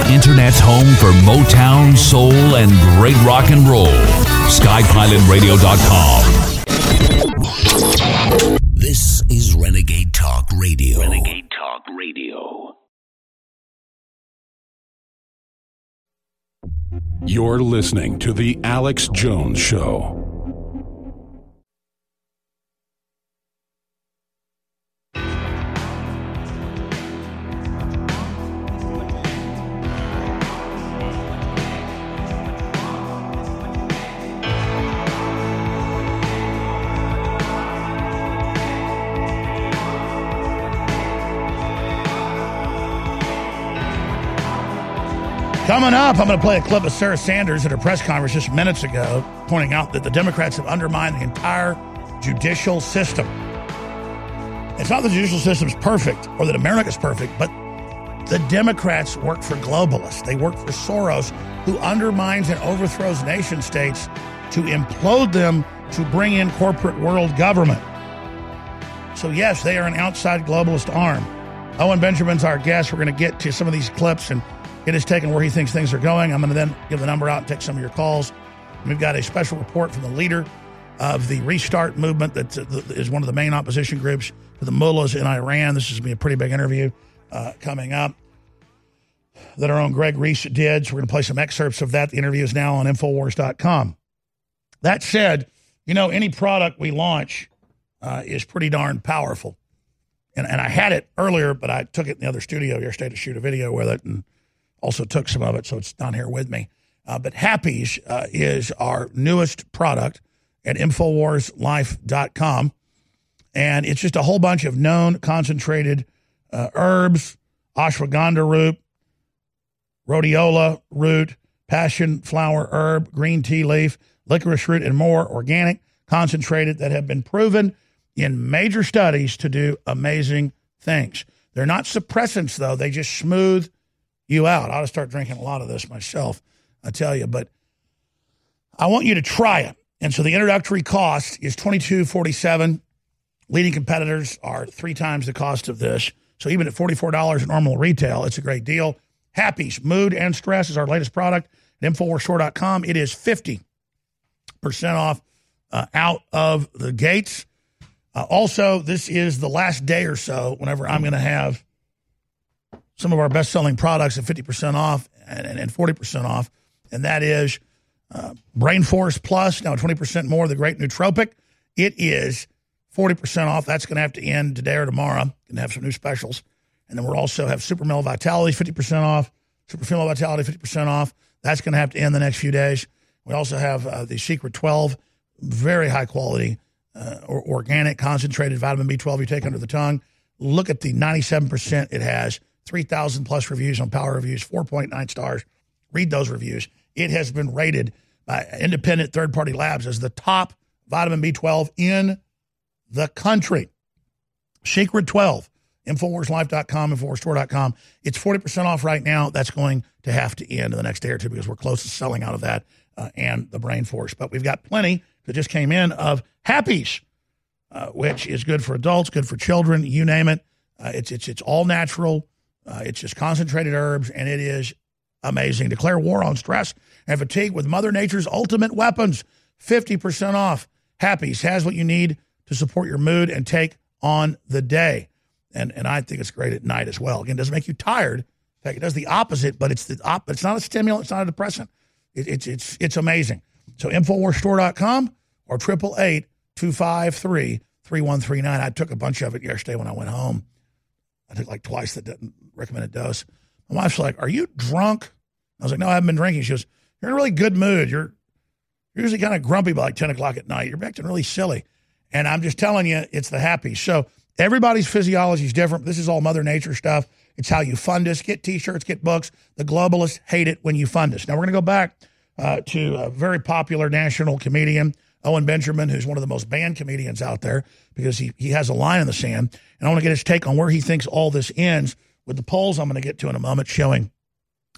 The Internet's home for Motown, soul, and great rock and roll. SkyPilotRadio.com. This is Renegade Talk Radio. Renegade Talk Radio. You're listening to The Alex Jones Show. Coming up, I'm going to play a clip of Sarah Sanders at her press conference just minutes ago, pointing out that the Democrats have undermined the entire judicial system. It's not that the judicial system is perfect or that America's perfect, but the Democrats work for globalists. They work for Soros, who undermines and overthrows nation states to implode them to bring in corporate world government. So, yes, they are an outside globalist arm. Owen Benjamin's our guest. We're going to get to some of these clips and get his take on where he thinks things are going. I'm going to then give the number out and take some of your calls. We've got a special report from the leader of the Restart movement that is one of the main opposition groups to the mullahs in Iran. This is going to be a pretty big interview uh, coming up that our own Greg Reese did. So we're going to play some excerpts of that. The interview is now on Infowars.com. That said, you know, any product we launch uh, is pretty darn powerful. And, and I had it earlier, but I took it in the other studio yesterday to shoot a video with it and also took some of it, so it's down here with me. Uh, but Happease uh, is our newest product at InfoWarsLife.com. And it's just a whole bunch of known concentrated uh, herbs, ashwagandha root, rhodiola root, passion flower herb, green tea leaf, licorice root, and more organic, concentrated that have been proven in major studies to do amazing things. They're not suppressants, though. They just smooth you out. I ought to start drinking a lot of this myself, I tell you. But I want you to try it. And so the introductory cost is twenty two forty seven. Leading competitors are three times the cost of this. So even at forty four dollars normal retail, it's a great deal. Happease Mood and Stress is our latest product at InfoWarsStore.com. It is fifty percent off uh, out of the gates. Uh, also, this is the last day or so whenever I'm going to have some of our best selling products at 50% off and, and 40% off. And that is uh, Brain Force Plus, now 20% more, the great nootropic. It is 40% off. That's going to have to end today or tomorrow. Going to have some new specials. And then we'll also have Super Male Vitality, 50% off. Super Female Vitality, 50% off. That's going to have to end the next few days. We also have uh, the Secret 12, very high quality, uh, or organic, concentrated vitamin B12 you take under the tongue. Look at the 97% it has 3,000 plus reviews on Power Reviews, 4.9 stars. Read those reviews. It has been rated by independent third party labs as the top vitamin B12 in the country. Secret 12, InfoWarsLife.com, InfoWarsStore.com. It's 40% off right now. That's going to have to end in the next day or two because we're close to selling out of that uh, and the Brain Force. But we've got plenty that just came in of Happease, uh, which is good for adults, good for children, you name it. Uh, it's, it's, it's all natural. Uh, it's just concentrated herbs, and it is amazing. Declare war on stress and fatigue with Mother Nature's ultimate weapons. 50% off. Happease has what you need to support your mood and take on the day. And, and I think it's great at night as well. Again, it doesn't make you tired. In fact, it does the opposite, but it's the op- it's not a stimulant, it's not a depressant. It, it's it's it's amazing. So InfoWarsStore.com or 888 253 3139. I took a bunch of it yesterday when I went home. I took like twice the recommended dose. My wife's like, Are you drunk? I was like, No, I haven't been drinking. She goes, You're in a really good mood. You're, you're usually kind of grumpy by like 10 o'clock at night. You're acting really silly. And I'm just telling you, it's the happy. So everybody's physiology is different. This is all Mother Nature stuff. It's how you fund us. Get t shirts, get books. The globalists hate it when you fund us. Now, we're going to go back uh, to a very popular national comedian, Owen Benjamin, who's one of the most banned comedians out there because he, he has a line in the sand. And I want to get his take on where he thinks all this ends with the polls I'm going to get to in a moment showing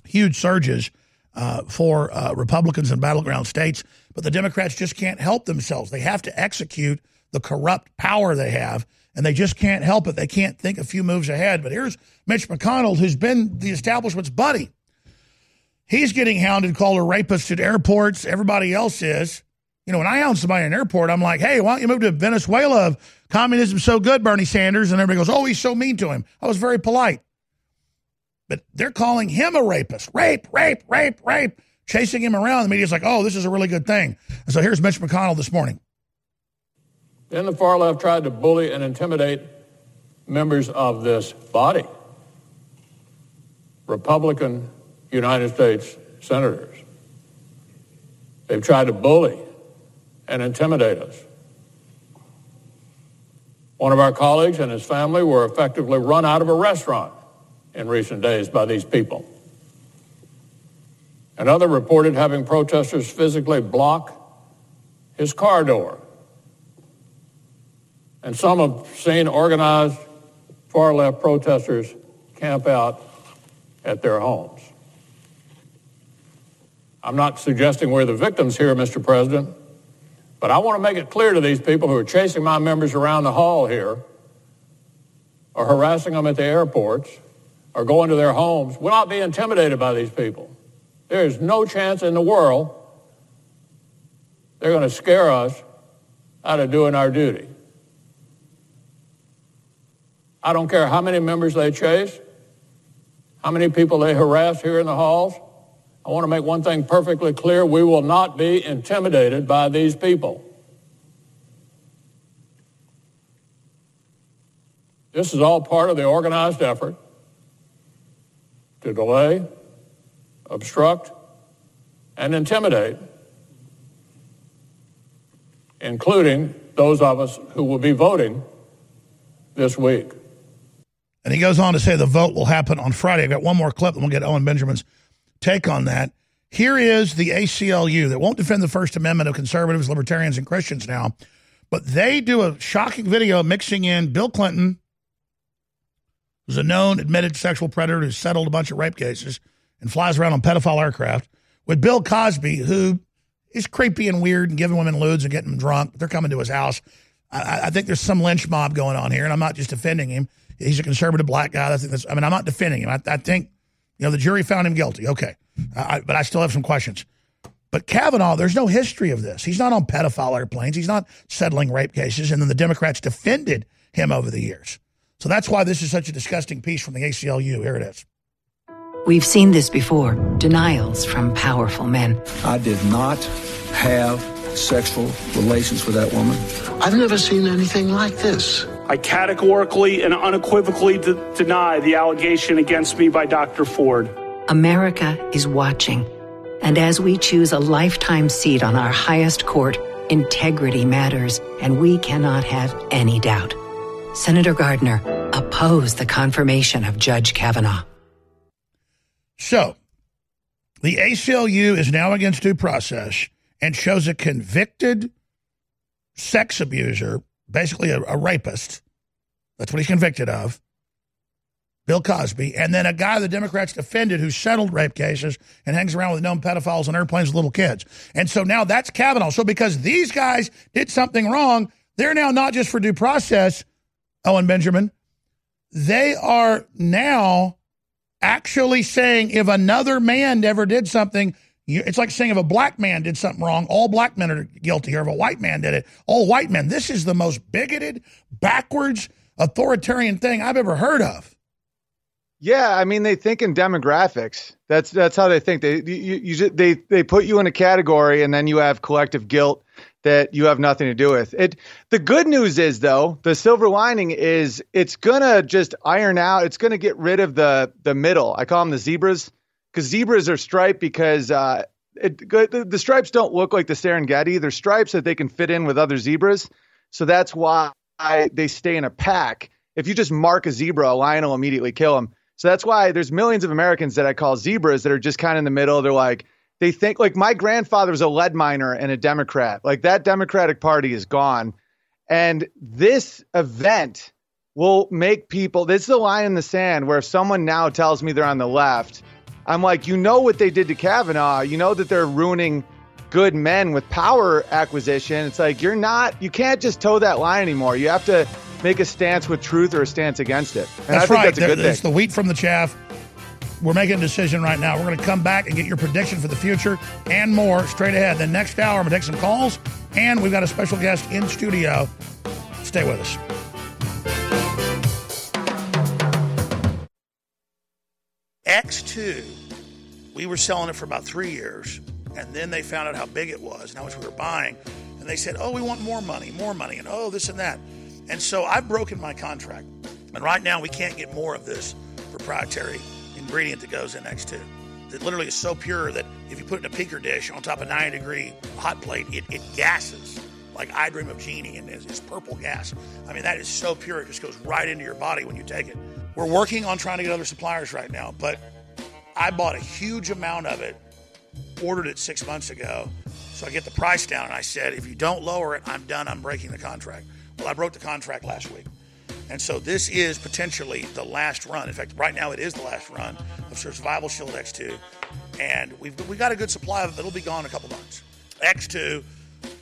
huge surges uh, for uh, Republicans in battleground states. But the Democrats just can't help themselves. They have to execute the corrupt power they have, and they just can't help it. They can't think a few moves ahead. But here's Mitch McConnell, who's been the establishment's buddy. He's getting hounded, called a rapist at airports. Everybody else is. You know, when I hound somebody in an airport, I'm like, hey, why don't you move to Venezuela? Communism's so good, Bernie Sanders. And everybody goes, oh, he's so mean to him. I was very polite. But they're calling him a rapist. Rape, rape, rape, rape. Chasing him around. The media's like, oh, this is a really good thing. And so here's Mitch McConnell this morning. Then the far left tried to bully and intimidate members of this body. Republican United States senators. They've tried to bully and intimidate us. One of our colleagues and his family were effectively run out of a restaurant in recent days by these people. Another reported having protesters physically block his car door. And some have seen organized far left protesters camp out at their homes. I'm not suggesting we're the victims here, Mr. President, but I want to make it clear to these people who are chasing my members around the hall here or harassing them at the airports or going to their homes will not be intimidated by these people. There is no chance in the world they're going to scare us out of doing our duty. I don't care how many members they chase, how many people they harass here in the halls. I want to make one thing perfectly clear. We will not be intimidated by these people. This is all part of the organized effort to delay, obstruct, and intimidate, including those of us who will be voting this week. And he goes on to say the vote will happen on Friday. I've got one more clip, and we'll get Owen Benjamin's take on that. Here is the ACLU that won't defend the First Amendment of conservatives, libertarians, and Christians now, but they do a shocking video mixing in Bill Clinton, who's a known admitted sexual predator who settled a bunch of rape cases and flies around on pedophile aircraft, with Bill Cosby, who is creepy and weird and giving women lewds and getting them drunk. They're coming to his house. I, I think there's some lynch mob going on here, and I'm not just defending him. He's a conservative black guy. I I mean, I'm not defending him. I, I think, you know, the jury found him guilty. Okay. But I still have some questions. But Kavanaugh, there's no history of this. He's not on pedophile airplanes. He's not settling rape cases. And then the Democrats defended him over the years. So that's why this is such a disgusting piece from the ACLU. Here it is. We've seen this before denials from powerful men. I did not have sexual relations with that woman. I've never seen anything like this. I categorically and unequivocally de- deny the allegation against me by Dr. Ford. America is watching. And as we choose a lifetime seat on our highest court, integrity matters, and we cannot have any doubt. Senator Gardner, opposed the confirmation of Judge Kavanaugh. So, the ACLU is now against due process and shows a convicted sex abuser, basically a, a rapist. That's what he's convicted of. Bill Cosby, and then a guy the Democrats defended who settled rape cases and hangs around with known pedophiles on airplanes with little kids. And so now that's Kavanaugh. So because these guys did something wrong, they're now not just for due process, Owen Benjamin, they are now actually saying if another man ever did something, it's like saying if a black man did something wrong, all black men are guilty, or if a white man did it, all white men. This is the most bigoted, backwards, authoritarian thing I've ever heard of. Yeah, I mean they think in demographics. That's that's how they think. They you, you they they put you in a category and then you have collective guilt that you have nothing to do with. It the good news is though, the silver lining is it's going to just iron out. It's going to get rid of the the middle. I call them the zebras cuz zebras are striped because uh it, the, the stripes don't look like the Serengeti. They're stripes that they can fit in with other zebras. So that's why they stay in a pack. If you just mark a zebra, a lion will immediately kill him. So that's why there's millions of Americans that I call zebras that are just kind of in the middle. They're like, they think like my grandfather was a lead miner and a Democrat. Like that Democratic Party is gone. And this event will make people, this is a line in the sand where if someone now tells me they're on the left, I'm like, you know what they did to Kavanaugh. You know that they're ruining good men with power acquisition. It's like, you're not, you can't just toe that line anymore. You have to make a stance with truth or a stance against it. And that's I think right. that's a good There- It's the wheat from the chaff. We're making a decision right now. We're going to come back and get your prediction for the future and more straight ahead. The next hour, I'm going to take some calls, and we've got a special guest in studio. Stay with us. X2, we were selling it for about three years, and then they found out how big it was and how much we were buying. And they said, oh, we want more money, more money, and oh, this and that. And so I've broken my contract. And right now, we can't get more of this proprietary ingredient that goes in X2. That literally is so pure that if you put it in a peaker dish on top of a 90 degree hot plate, it, it gases like I Dream of Jeannie and it's, it's purple gas. I mean, that is so pure, it just goes right into your body when you take it. We're working on trying to get other suppliers right now, but I bought a huge amount of it ordered it six months ago. So I get the price down, and I said, if you don't lower it, I'm done. I'm breaking the contract. Well, I broke the contract last week. And so this is potentially the last run. In fact, right now it is the last run of Survival Shield X2. And we've we got a good supply of it. It'll be gone in a couple months. X2,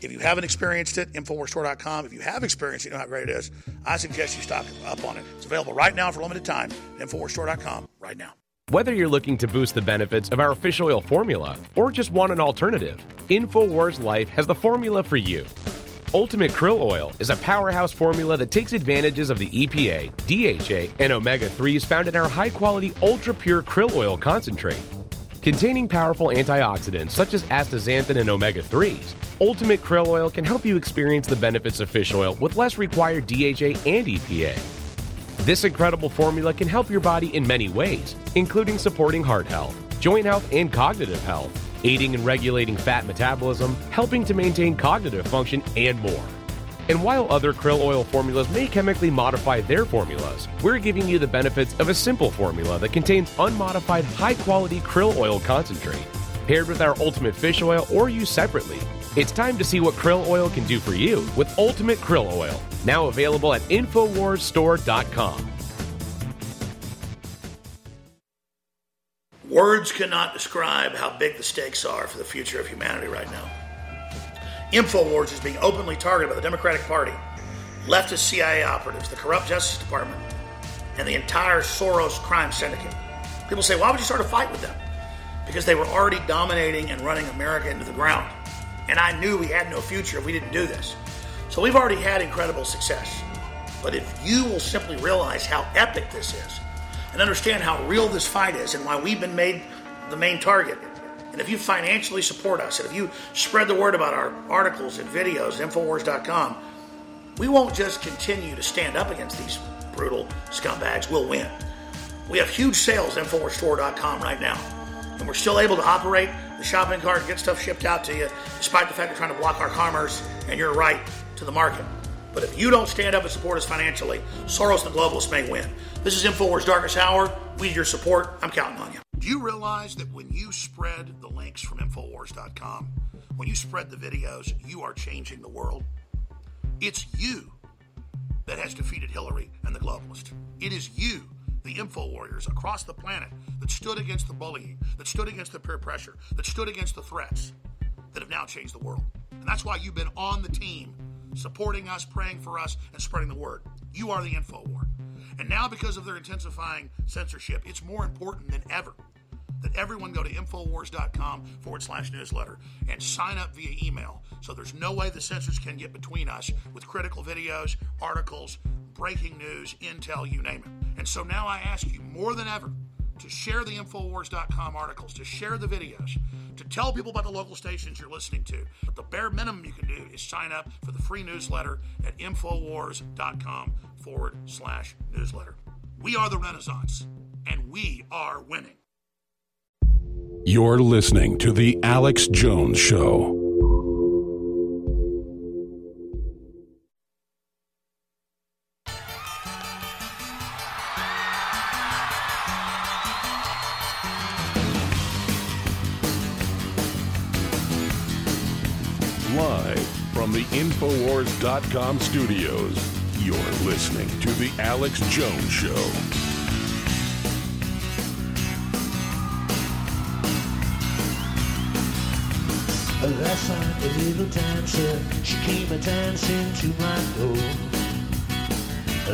if you haven't experienced it, InfoWarsStore.com. If you have experienced it, you know how great it is. I suggest you stock up on it. It's available right now for limited time at InfoWarsStore.com right now. Whether you're looking to boost the benefits of our fish oil formula or just want an alternative, InfoWars Life has the formula for you. Ultimate Krill Oil is a powerhouse formula that takes advantages of the EPA, DHA, and omega 3s found in our high quality, ultra pure krill oil concentrate. Containing powerful antioxidants such as astaxanthin and omega 3s, Ultimate Krill Oil can help you experience the benefits of fish oil with less required DHA and EPA. This incredible formula can help your body in many ways, including supporting heart health, joint health, and cognitive health aiding and regulating fat metabolism, helping to maintain cognitive function, and more. And while other krill oil formulas may chemically modify their formulas, we're giving you the benefits of a simple formula that contains unmodified high quality krill oil concentrate. Paired with our ultimate fish oil or used separately, it's time to see what krill oil can do for you with Ultimate Krill Oil, now available at InfoWarsStore.com. Words cannot describe how big the stakes are for the future of humanity right now. InfoWars is being openly targeted by the Democratic Party, leftist CIA operatives, the corrupt Justice Department, and the entire Soros crime syndicate. People say, why would you start a fight with them? Because they were already dominating and running America into the ground. And I knew we had no future if we didn't do this. So we've already had incredible success. But if you will simply realize how epic this is, and understand how real this fight is and why we've been made the main target. And if you financially support us, and if you spread the word about our articles and videos, Infowars.com, we won't just continue to stand up against these brutal scumbags, we'll win. We have huge sales at InfoWarsStore.com right now. And we're still able to operate the shopping cart and get stuff shipped out to you, despite the fact they're trying to block our commerce and your right to the market. But if you don't stand up and support us financially, Soros and the globalists may win. This is InfoWars Darkest Hour. We need your support. I'm counting on you. Do you realize that when you spread the links from Infowars.com, when you spread the videos, you are changing the world? It's you that has defeated Hillary and the globalists. It is you, the info warriors across the planet, that stood against the bullying, that stood against the peer pressure, that stood against the threats, that have now changed the world. And that's why you've been on the team, supporting us, praying for us, and spreading the word. You are the info war. And now, because of their intensifying censorship, it's more important than ever that everyone go to Infowars.com forward slash newsletter and sign up via email. So there's no way the censors can get between us with critical videos, articles, breaking news, intel, you name it. And so now I ask you more than ever to share the Infowars.com articles, to share the videos, to tell people about the local stations you're listening to. But the bare minimum you can do is sign up for the free newsletter at Infowars.com forward slash newsletter. We are the Renaissance, and we are winning. You're listening to The Alex Jones Show. From the Infowars.com studios, you're listening to The Alex Jones Show. Last night, a little dancer, she came a dancing to my door.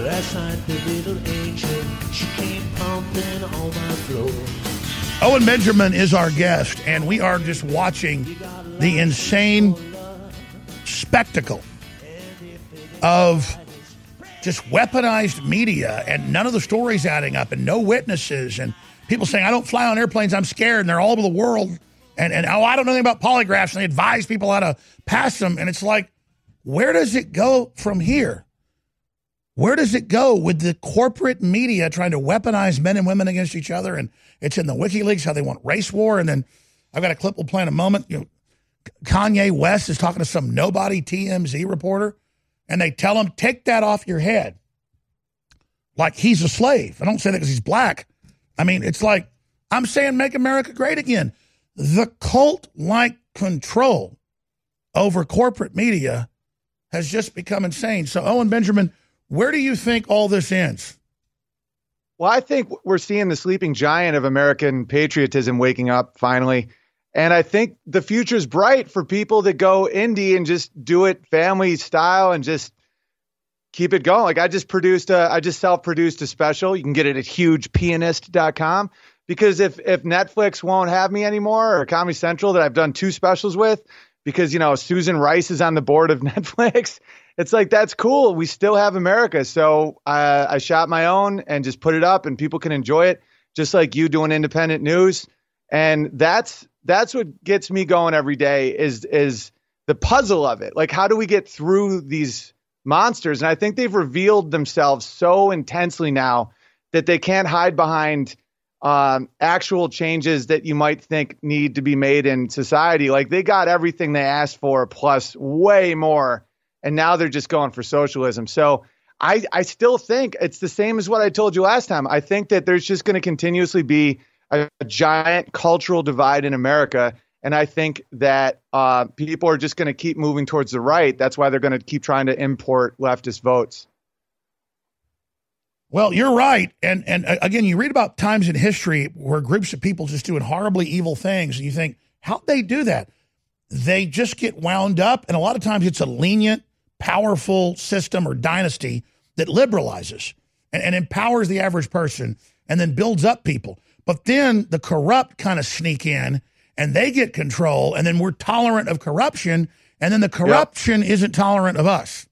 Last night, the little angel, she came pumping on my floor. Owen Benjamin is our guest, and we are just watching the insane spectacle of just weaponized media and none of the stories adding up and no witnesses and people saying, I don't fly on airplanes, I'm scared, and they're all over the world. And, and oh, I don't know anything about polygraphs, and they advise people how to pass them. And it's like, where does it go from here? Where does it go with the corporate media trying to weaponize men and women against each other? And it's in the WikiLeaks how they want race war. And then I've got a clip we'll play in a moment. You know, Kanye West is talking to some nobody TMZ reporter, and they tell him, take that off your head. Like he's a slave. I don't say that because he's black. I mean, it's like, I'm saying make America great again. The cult like control over corporate media has just become insane. So, Owen Benjamin, where do you think all this ends? Well, I think we're seeing the sleeping giant of American patriotism waking up finally. And I think the future's bright for people that go indie and just do it family style and just keep it going. Like I just produced a, I just self-produced a special. You can get it at hugepianist.com because if if Netflix won't have me anymore or Comedy Central that I've done two specials with because you know Susan Rice is on the board of Netflix, it's like that's cool. We still have America, so I, I shot my own and just put it up, and people can enjoy it just like you doing independent news, and that's that's what gets me going every day is is the puzzle of it. Like how do we get through these monsters. And I think they've revealed themselves so intensely now that they can't hide behind um, actual changes that you might think need to be made in society. Like they got everything they asked for plus way more. And now they're just going for socialism. So I, I still think it's the same as what I told you last time. I think that there's just going to continuously be a, a giant cultural divide in America and I think that uh, people are just going to keep moving towards the right. That's why they're going to keep trying to import leftist votes. Well, you're right, and and uh, again, you read about times in history where groups of people just doing horribly evil things, and you think, how'd they do that? They just get wound up, and a lot of times it's a lenient, powerful system or dynasty that liberalizes and, and empowers the average person, and then builds up people. But then the corrupt kind of sneak in and they get control, and then we're tolerant of corruption, and then the corruption yep. isn't tolerant of us.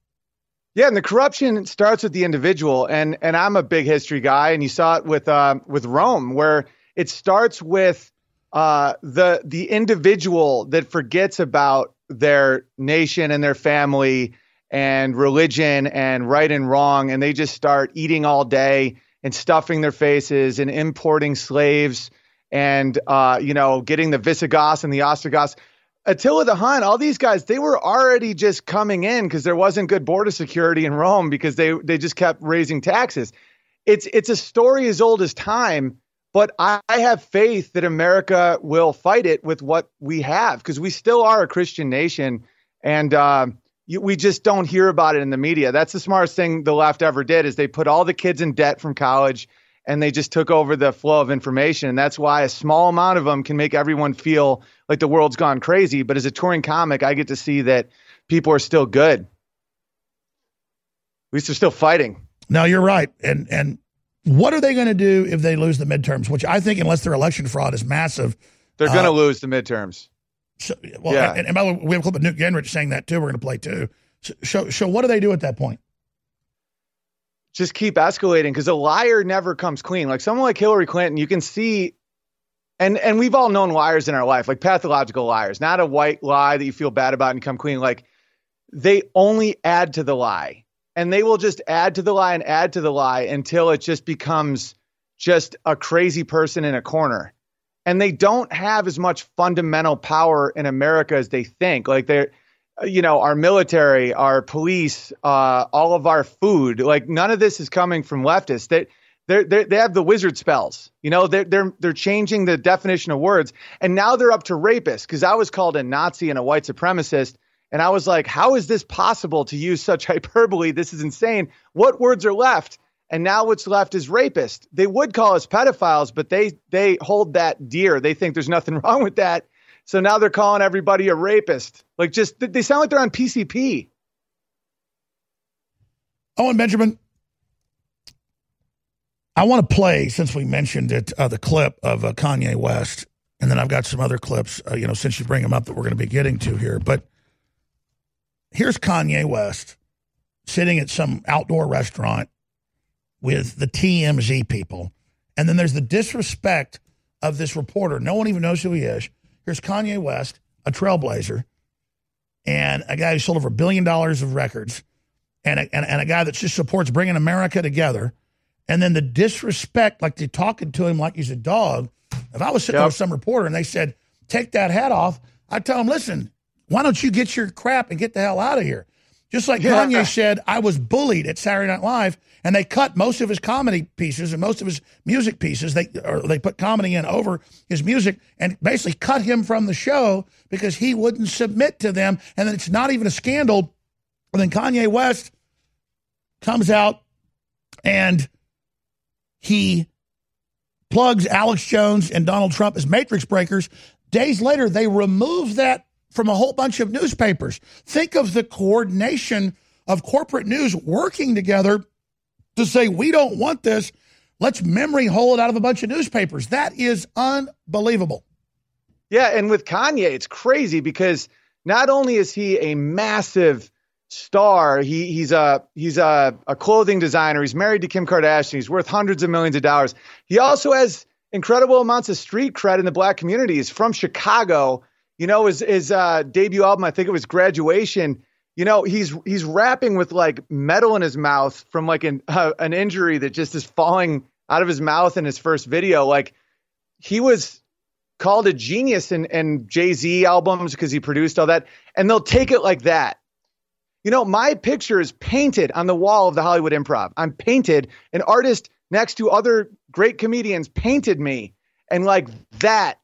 Yeah, and the corruption starts with the individual, and and I'm a big history guy, and you saw it with uh, with Rome, where it starts with uh, the the individual that forgets about their nation and their family and religion and right and wrong, and they just start eating all day and stuffing their faces and importing slaves and uh, you know, getting the Visigoths and the Ostrogoths. Attila the Hun, all these guys, they were already just coming in because there wasn't good border security in Rome because they they just kept raising taxes. It's it's a story as old as time, but I, I have faith that America will fight it with what we have because we still are a Christian nation, and uh, you, we just don't hear about it in the media. That's the smartest thing the left ever did is they put all the kids in debt from college and they just took over the flow of information. And that's why a small amount of them can make everyone feel like the world's gone crazy. But as a touring comic, I get to see that people are still good. At least they're still fighting. No, you're right. And and what are they going to do if they lose the midterms? Which I think, unless their election fraud is massive, they're going to uh, lose the midterms. So, well, yeah. and, and, by the way, we have a clip of Newt Gingrich saying that too. We're going to play too. So, so, so, what do they do at that point? just keep escalating because a liar never comes clean. Like someone like Hillary Clinton, you can see, and and we've all known liars in our life, like pathological liars, not a white lie that you feel bad about and come clean. Like they only add to the lie, and they will just add to the lie and add to the lie until it just becomes just a crazy person in a corner. And they don't have as much fundamental power in America as they think. Like they're you know, our military, our police, uh, all of our food. Like none of this is coming from leftists. They they they have the wizard spells. You know, they're they're they're changing the definition of words, and now they're up to rapists. Because I was called a Nazi and a white supremacist, and I was like, how is this possible to use such hyperbole? This is insane. What words are left? And now what's left is rapist. They would call us pedophiles, but they they hold that dear. They think there's nothing wrong with that. So now they're calling everybody a rapist. Like, just they sound like they're on PCP. Owen Benjamin, I want to play since we mentioned it uh, the clip of uh, Kanye West, and then I've got some other clips. Uh, you know, since you bring them up, that we're going to be getting to here. But here's Kanye West sitting at some outdoor restaurant with the TMZ people, and then there's the disrespect of this reporter. No one even knows who he is Here's Kanye West, a trailblazer, and a guy who sold over a billion dollars of records, and a, and, and a guy that just supports bringing America together. And then the disrespect, like they're talking to him like he's a dog. If I was sitting yep. with some reporter and they said, take that hat off, I'd tell him, listen, why don't you get your crap and get the hell out of here? Just like Yeah. Kanye said, I was bullied at Saturday Night Live, and they cut most of his comedy pieces and most of his music pieces. They or they put comedy in over his music and basically cut him from the show because he wouldn't submit to them. And then it's not even a scandal. And then Kanye West comes out and he plugs Alex Jones and Donald Trump as matrix breakers. Days later, they remove that from a whole bunch of newspapers. Think of the coordination of corporate news working together to say, we don't want this. Let's memory hole it out of a bunch of newspapers. That is unbelievable. Yeah, and with Kanye, it's crazy because not only is he a massive star, he he's a he's a, a clothing designer. He's married to Kim Kardashian. He's worth hundreds of millions of dollars. He also has incredible amounts of street cred in the black community. He's from Chicago. You know, his his uh, debut album, I think it was Graduation. You know, he's he's rapping with like metal in his mouth from like an uh, an injury that just is falling out of his mouth in his first video. Like he was called a genius in, in Jay Z albums because he produced all that, and they'll take it like that. You know, my picture is painted on the wall of the Hollywood Improv. I'm painted. An artist next to other great comedians painted me, and like that,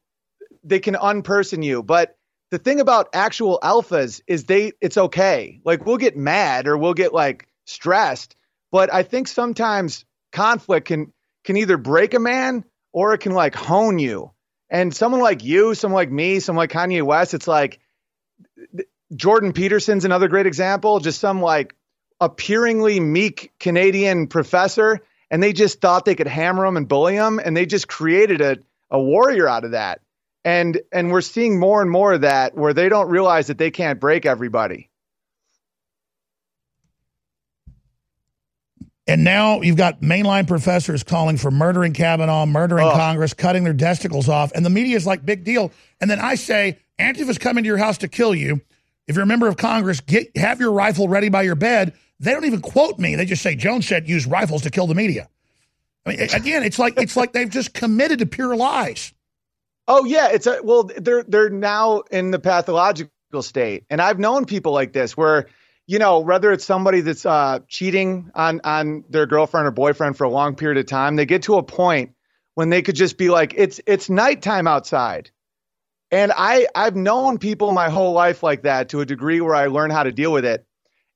they can unperson you. But the thing about actual alphas is they it's okay. Like we'll get mad or we'll get like stressed, but I think sometimes conflict can can either break a man or it can like hone you. And someone like you, someone like me, someone like Kanye West, it's like Jordan Peterson's another great example, just some like appearingly meek Canadian professor, and they just thought they could hammer him and bully him, and they just created a, a warrior out of that. And and we're seeing more and more of that where they don't realize that they can't break everybody. And now you've got mainline professors calling for murdering Kavanaugh, murdering Oh. Congress, cutting their testicles off. And the media is like, big deal. And then I say, Antifa's coming to your house to kill you. If you're a member of Congress, get have your rifle ready by your bed. They don't even quote me. They just say, Jones said use rifles to kill the media. I mean, again, it's like it's like they've just committed to pure lies. Oh yeah, it's a well they're they're now in the pathological state. And I've known people like this where you know, whether it's somebody that's uh, cheating on on their girlfriend or boyfriend for a long period of time, they get to a point when they could just be like, it's it's nighttime outside. And I I've known people my whole life like that to a degree where I learned how to deal with it.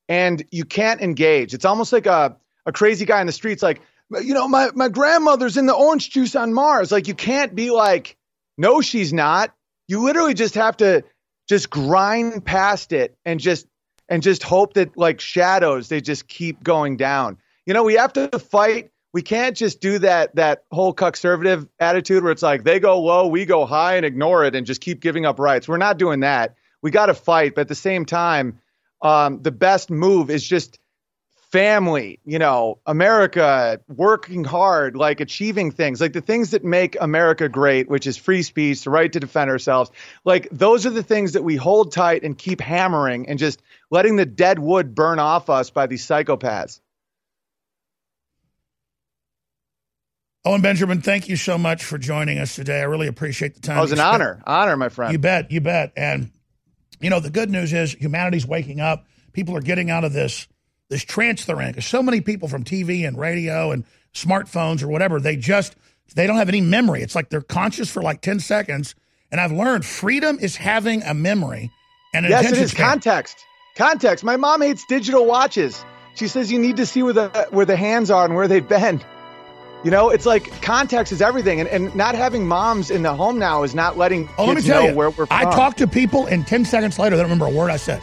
And you can't engage. It's almost like a a crazy guy in the streets like, you know, my my grandmother's in the orange juice on Mars. Like you can't be like, no, she's not. You literally just have to just grind past it and just and just hope that like shadows they just keep going down. You know, we have to fight. We can't just do that that whole conservative attitude where it's like they go low, we go high and ignore it and just keep giving up rights. We're not doing that. We got to fight, but at the same time, um, the best move is just family, you know, America working hard, like achieving things, like the things that make America great, which is free speech, the right to defend ourselves. Like those are the things that we hold tight and keep hammering and just letting the dead wood burn off us by these psychopaths. Owen Benjamin, thank you so much for joining us today. I really appreciate the time. Oh, it was an spent- honor, honor, my friend. You bet, you bet. And you know, the good news is humanity's waking up. People are getting out of this this trance they're in. Because so many people from TV and radio and smartphones or whatever, they just they don't have any memory. It's like they're conscious for like 10 seconds. And I've learned freedom is having a memory and an yes, it is span. context. Context. My mom hates digital watches. She says you need to see where the where the hands are and where they've been. You know, it's like context is everything, and, and not having moms in the home now is not letting Oh, let me tell know you, where we're from. I talk to people, and 10 seconds later, they don't remember a word I said.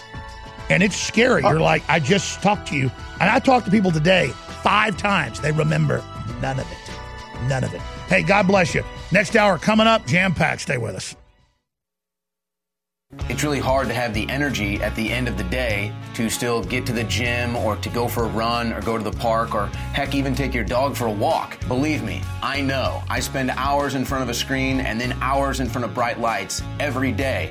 And it's scary. Uh, You're like, I just talked to you. And I talked to people today five times. They remember none of it. None of it. Hey, God bless you. Next hour coming up, jam packed. Stay with us. It's really hard to have the energy at the end of the day to still get to the gym or to go for a run or go to the park or heck, even take your dog for a walk. Believe me, I know. I spend hours in front of a screen and then hours in front of bright lights every day.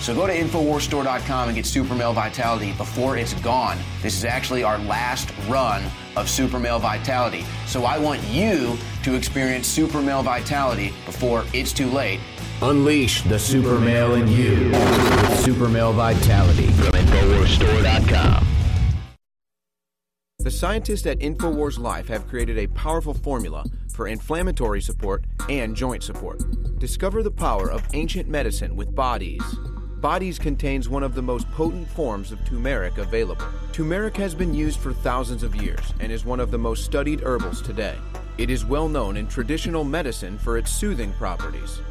So go to InfoWarsStore.com and get Super Male Vitality before it's gone. This is actually our last run of Super Male Vitality. So I want you to experience Super Male Vitality before it's too late. Unleash the super male in you with Super Male Vitality from InfoWarsStore.com. The scientists at InfoWars Life have created a powerful formula for inflammatory support and joint support. Discover the power of ancient medicine with Bodies. Bodies contains one of the most potent forms of turmeric available. Turmeric has been used for thousands of years and is one of the most studied herbals today. It is well known in traditional medicine for its soothing properties.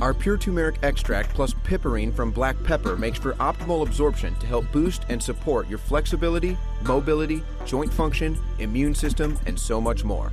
Our pure turmeric extract plus piperine from black pepper makes for optimal absorption to help boost and support your flexibility, mobility, joint function, immune system, and so much more.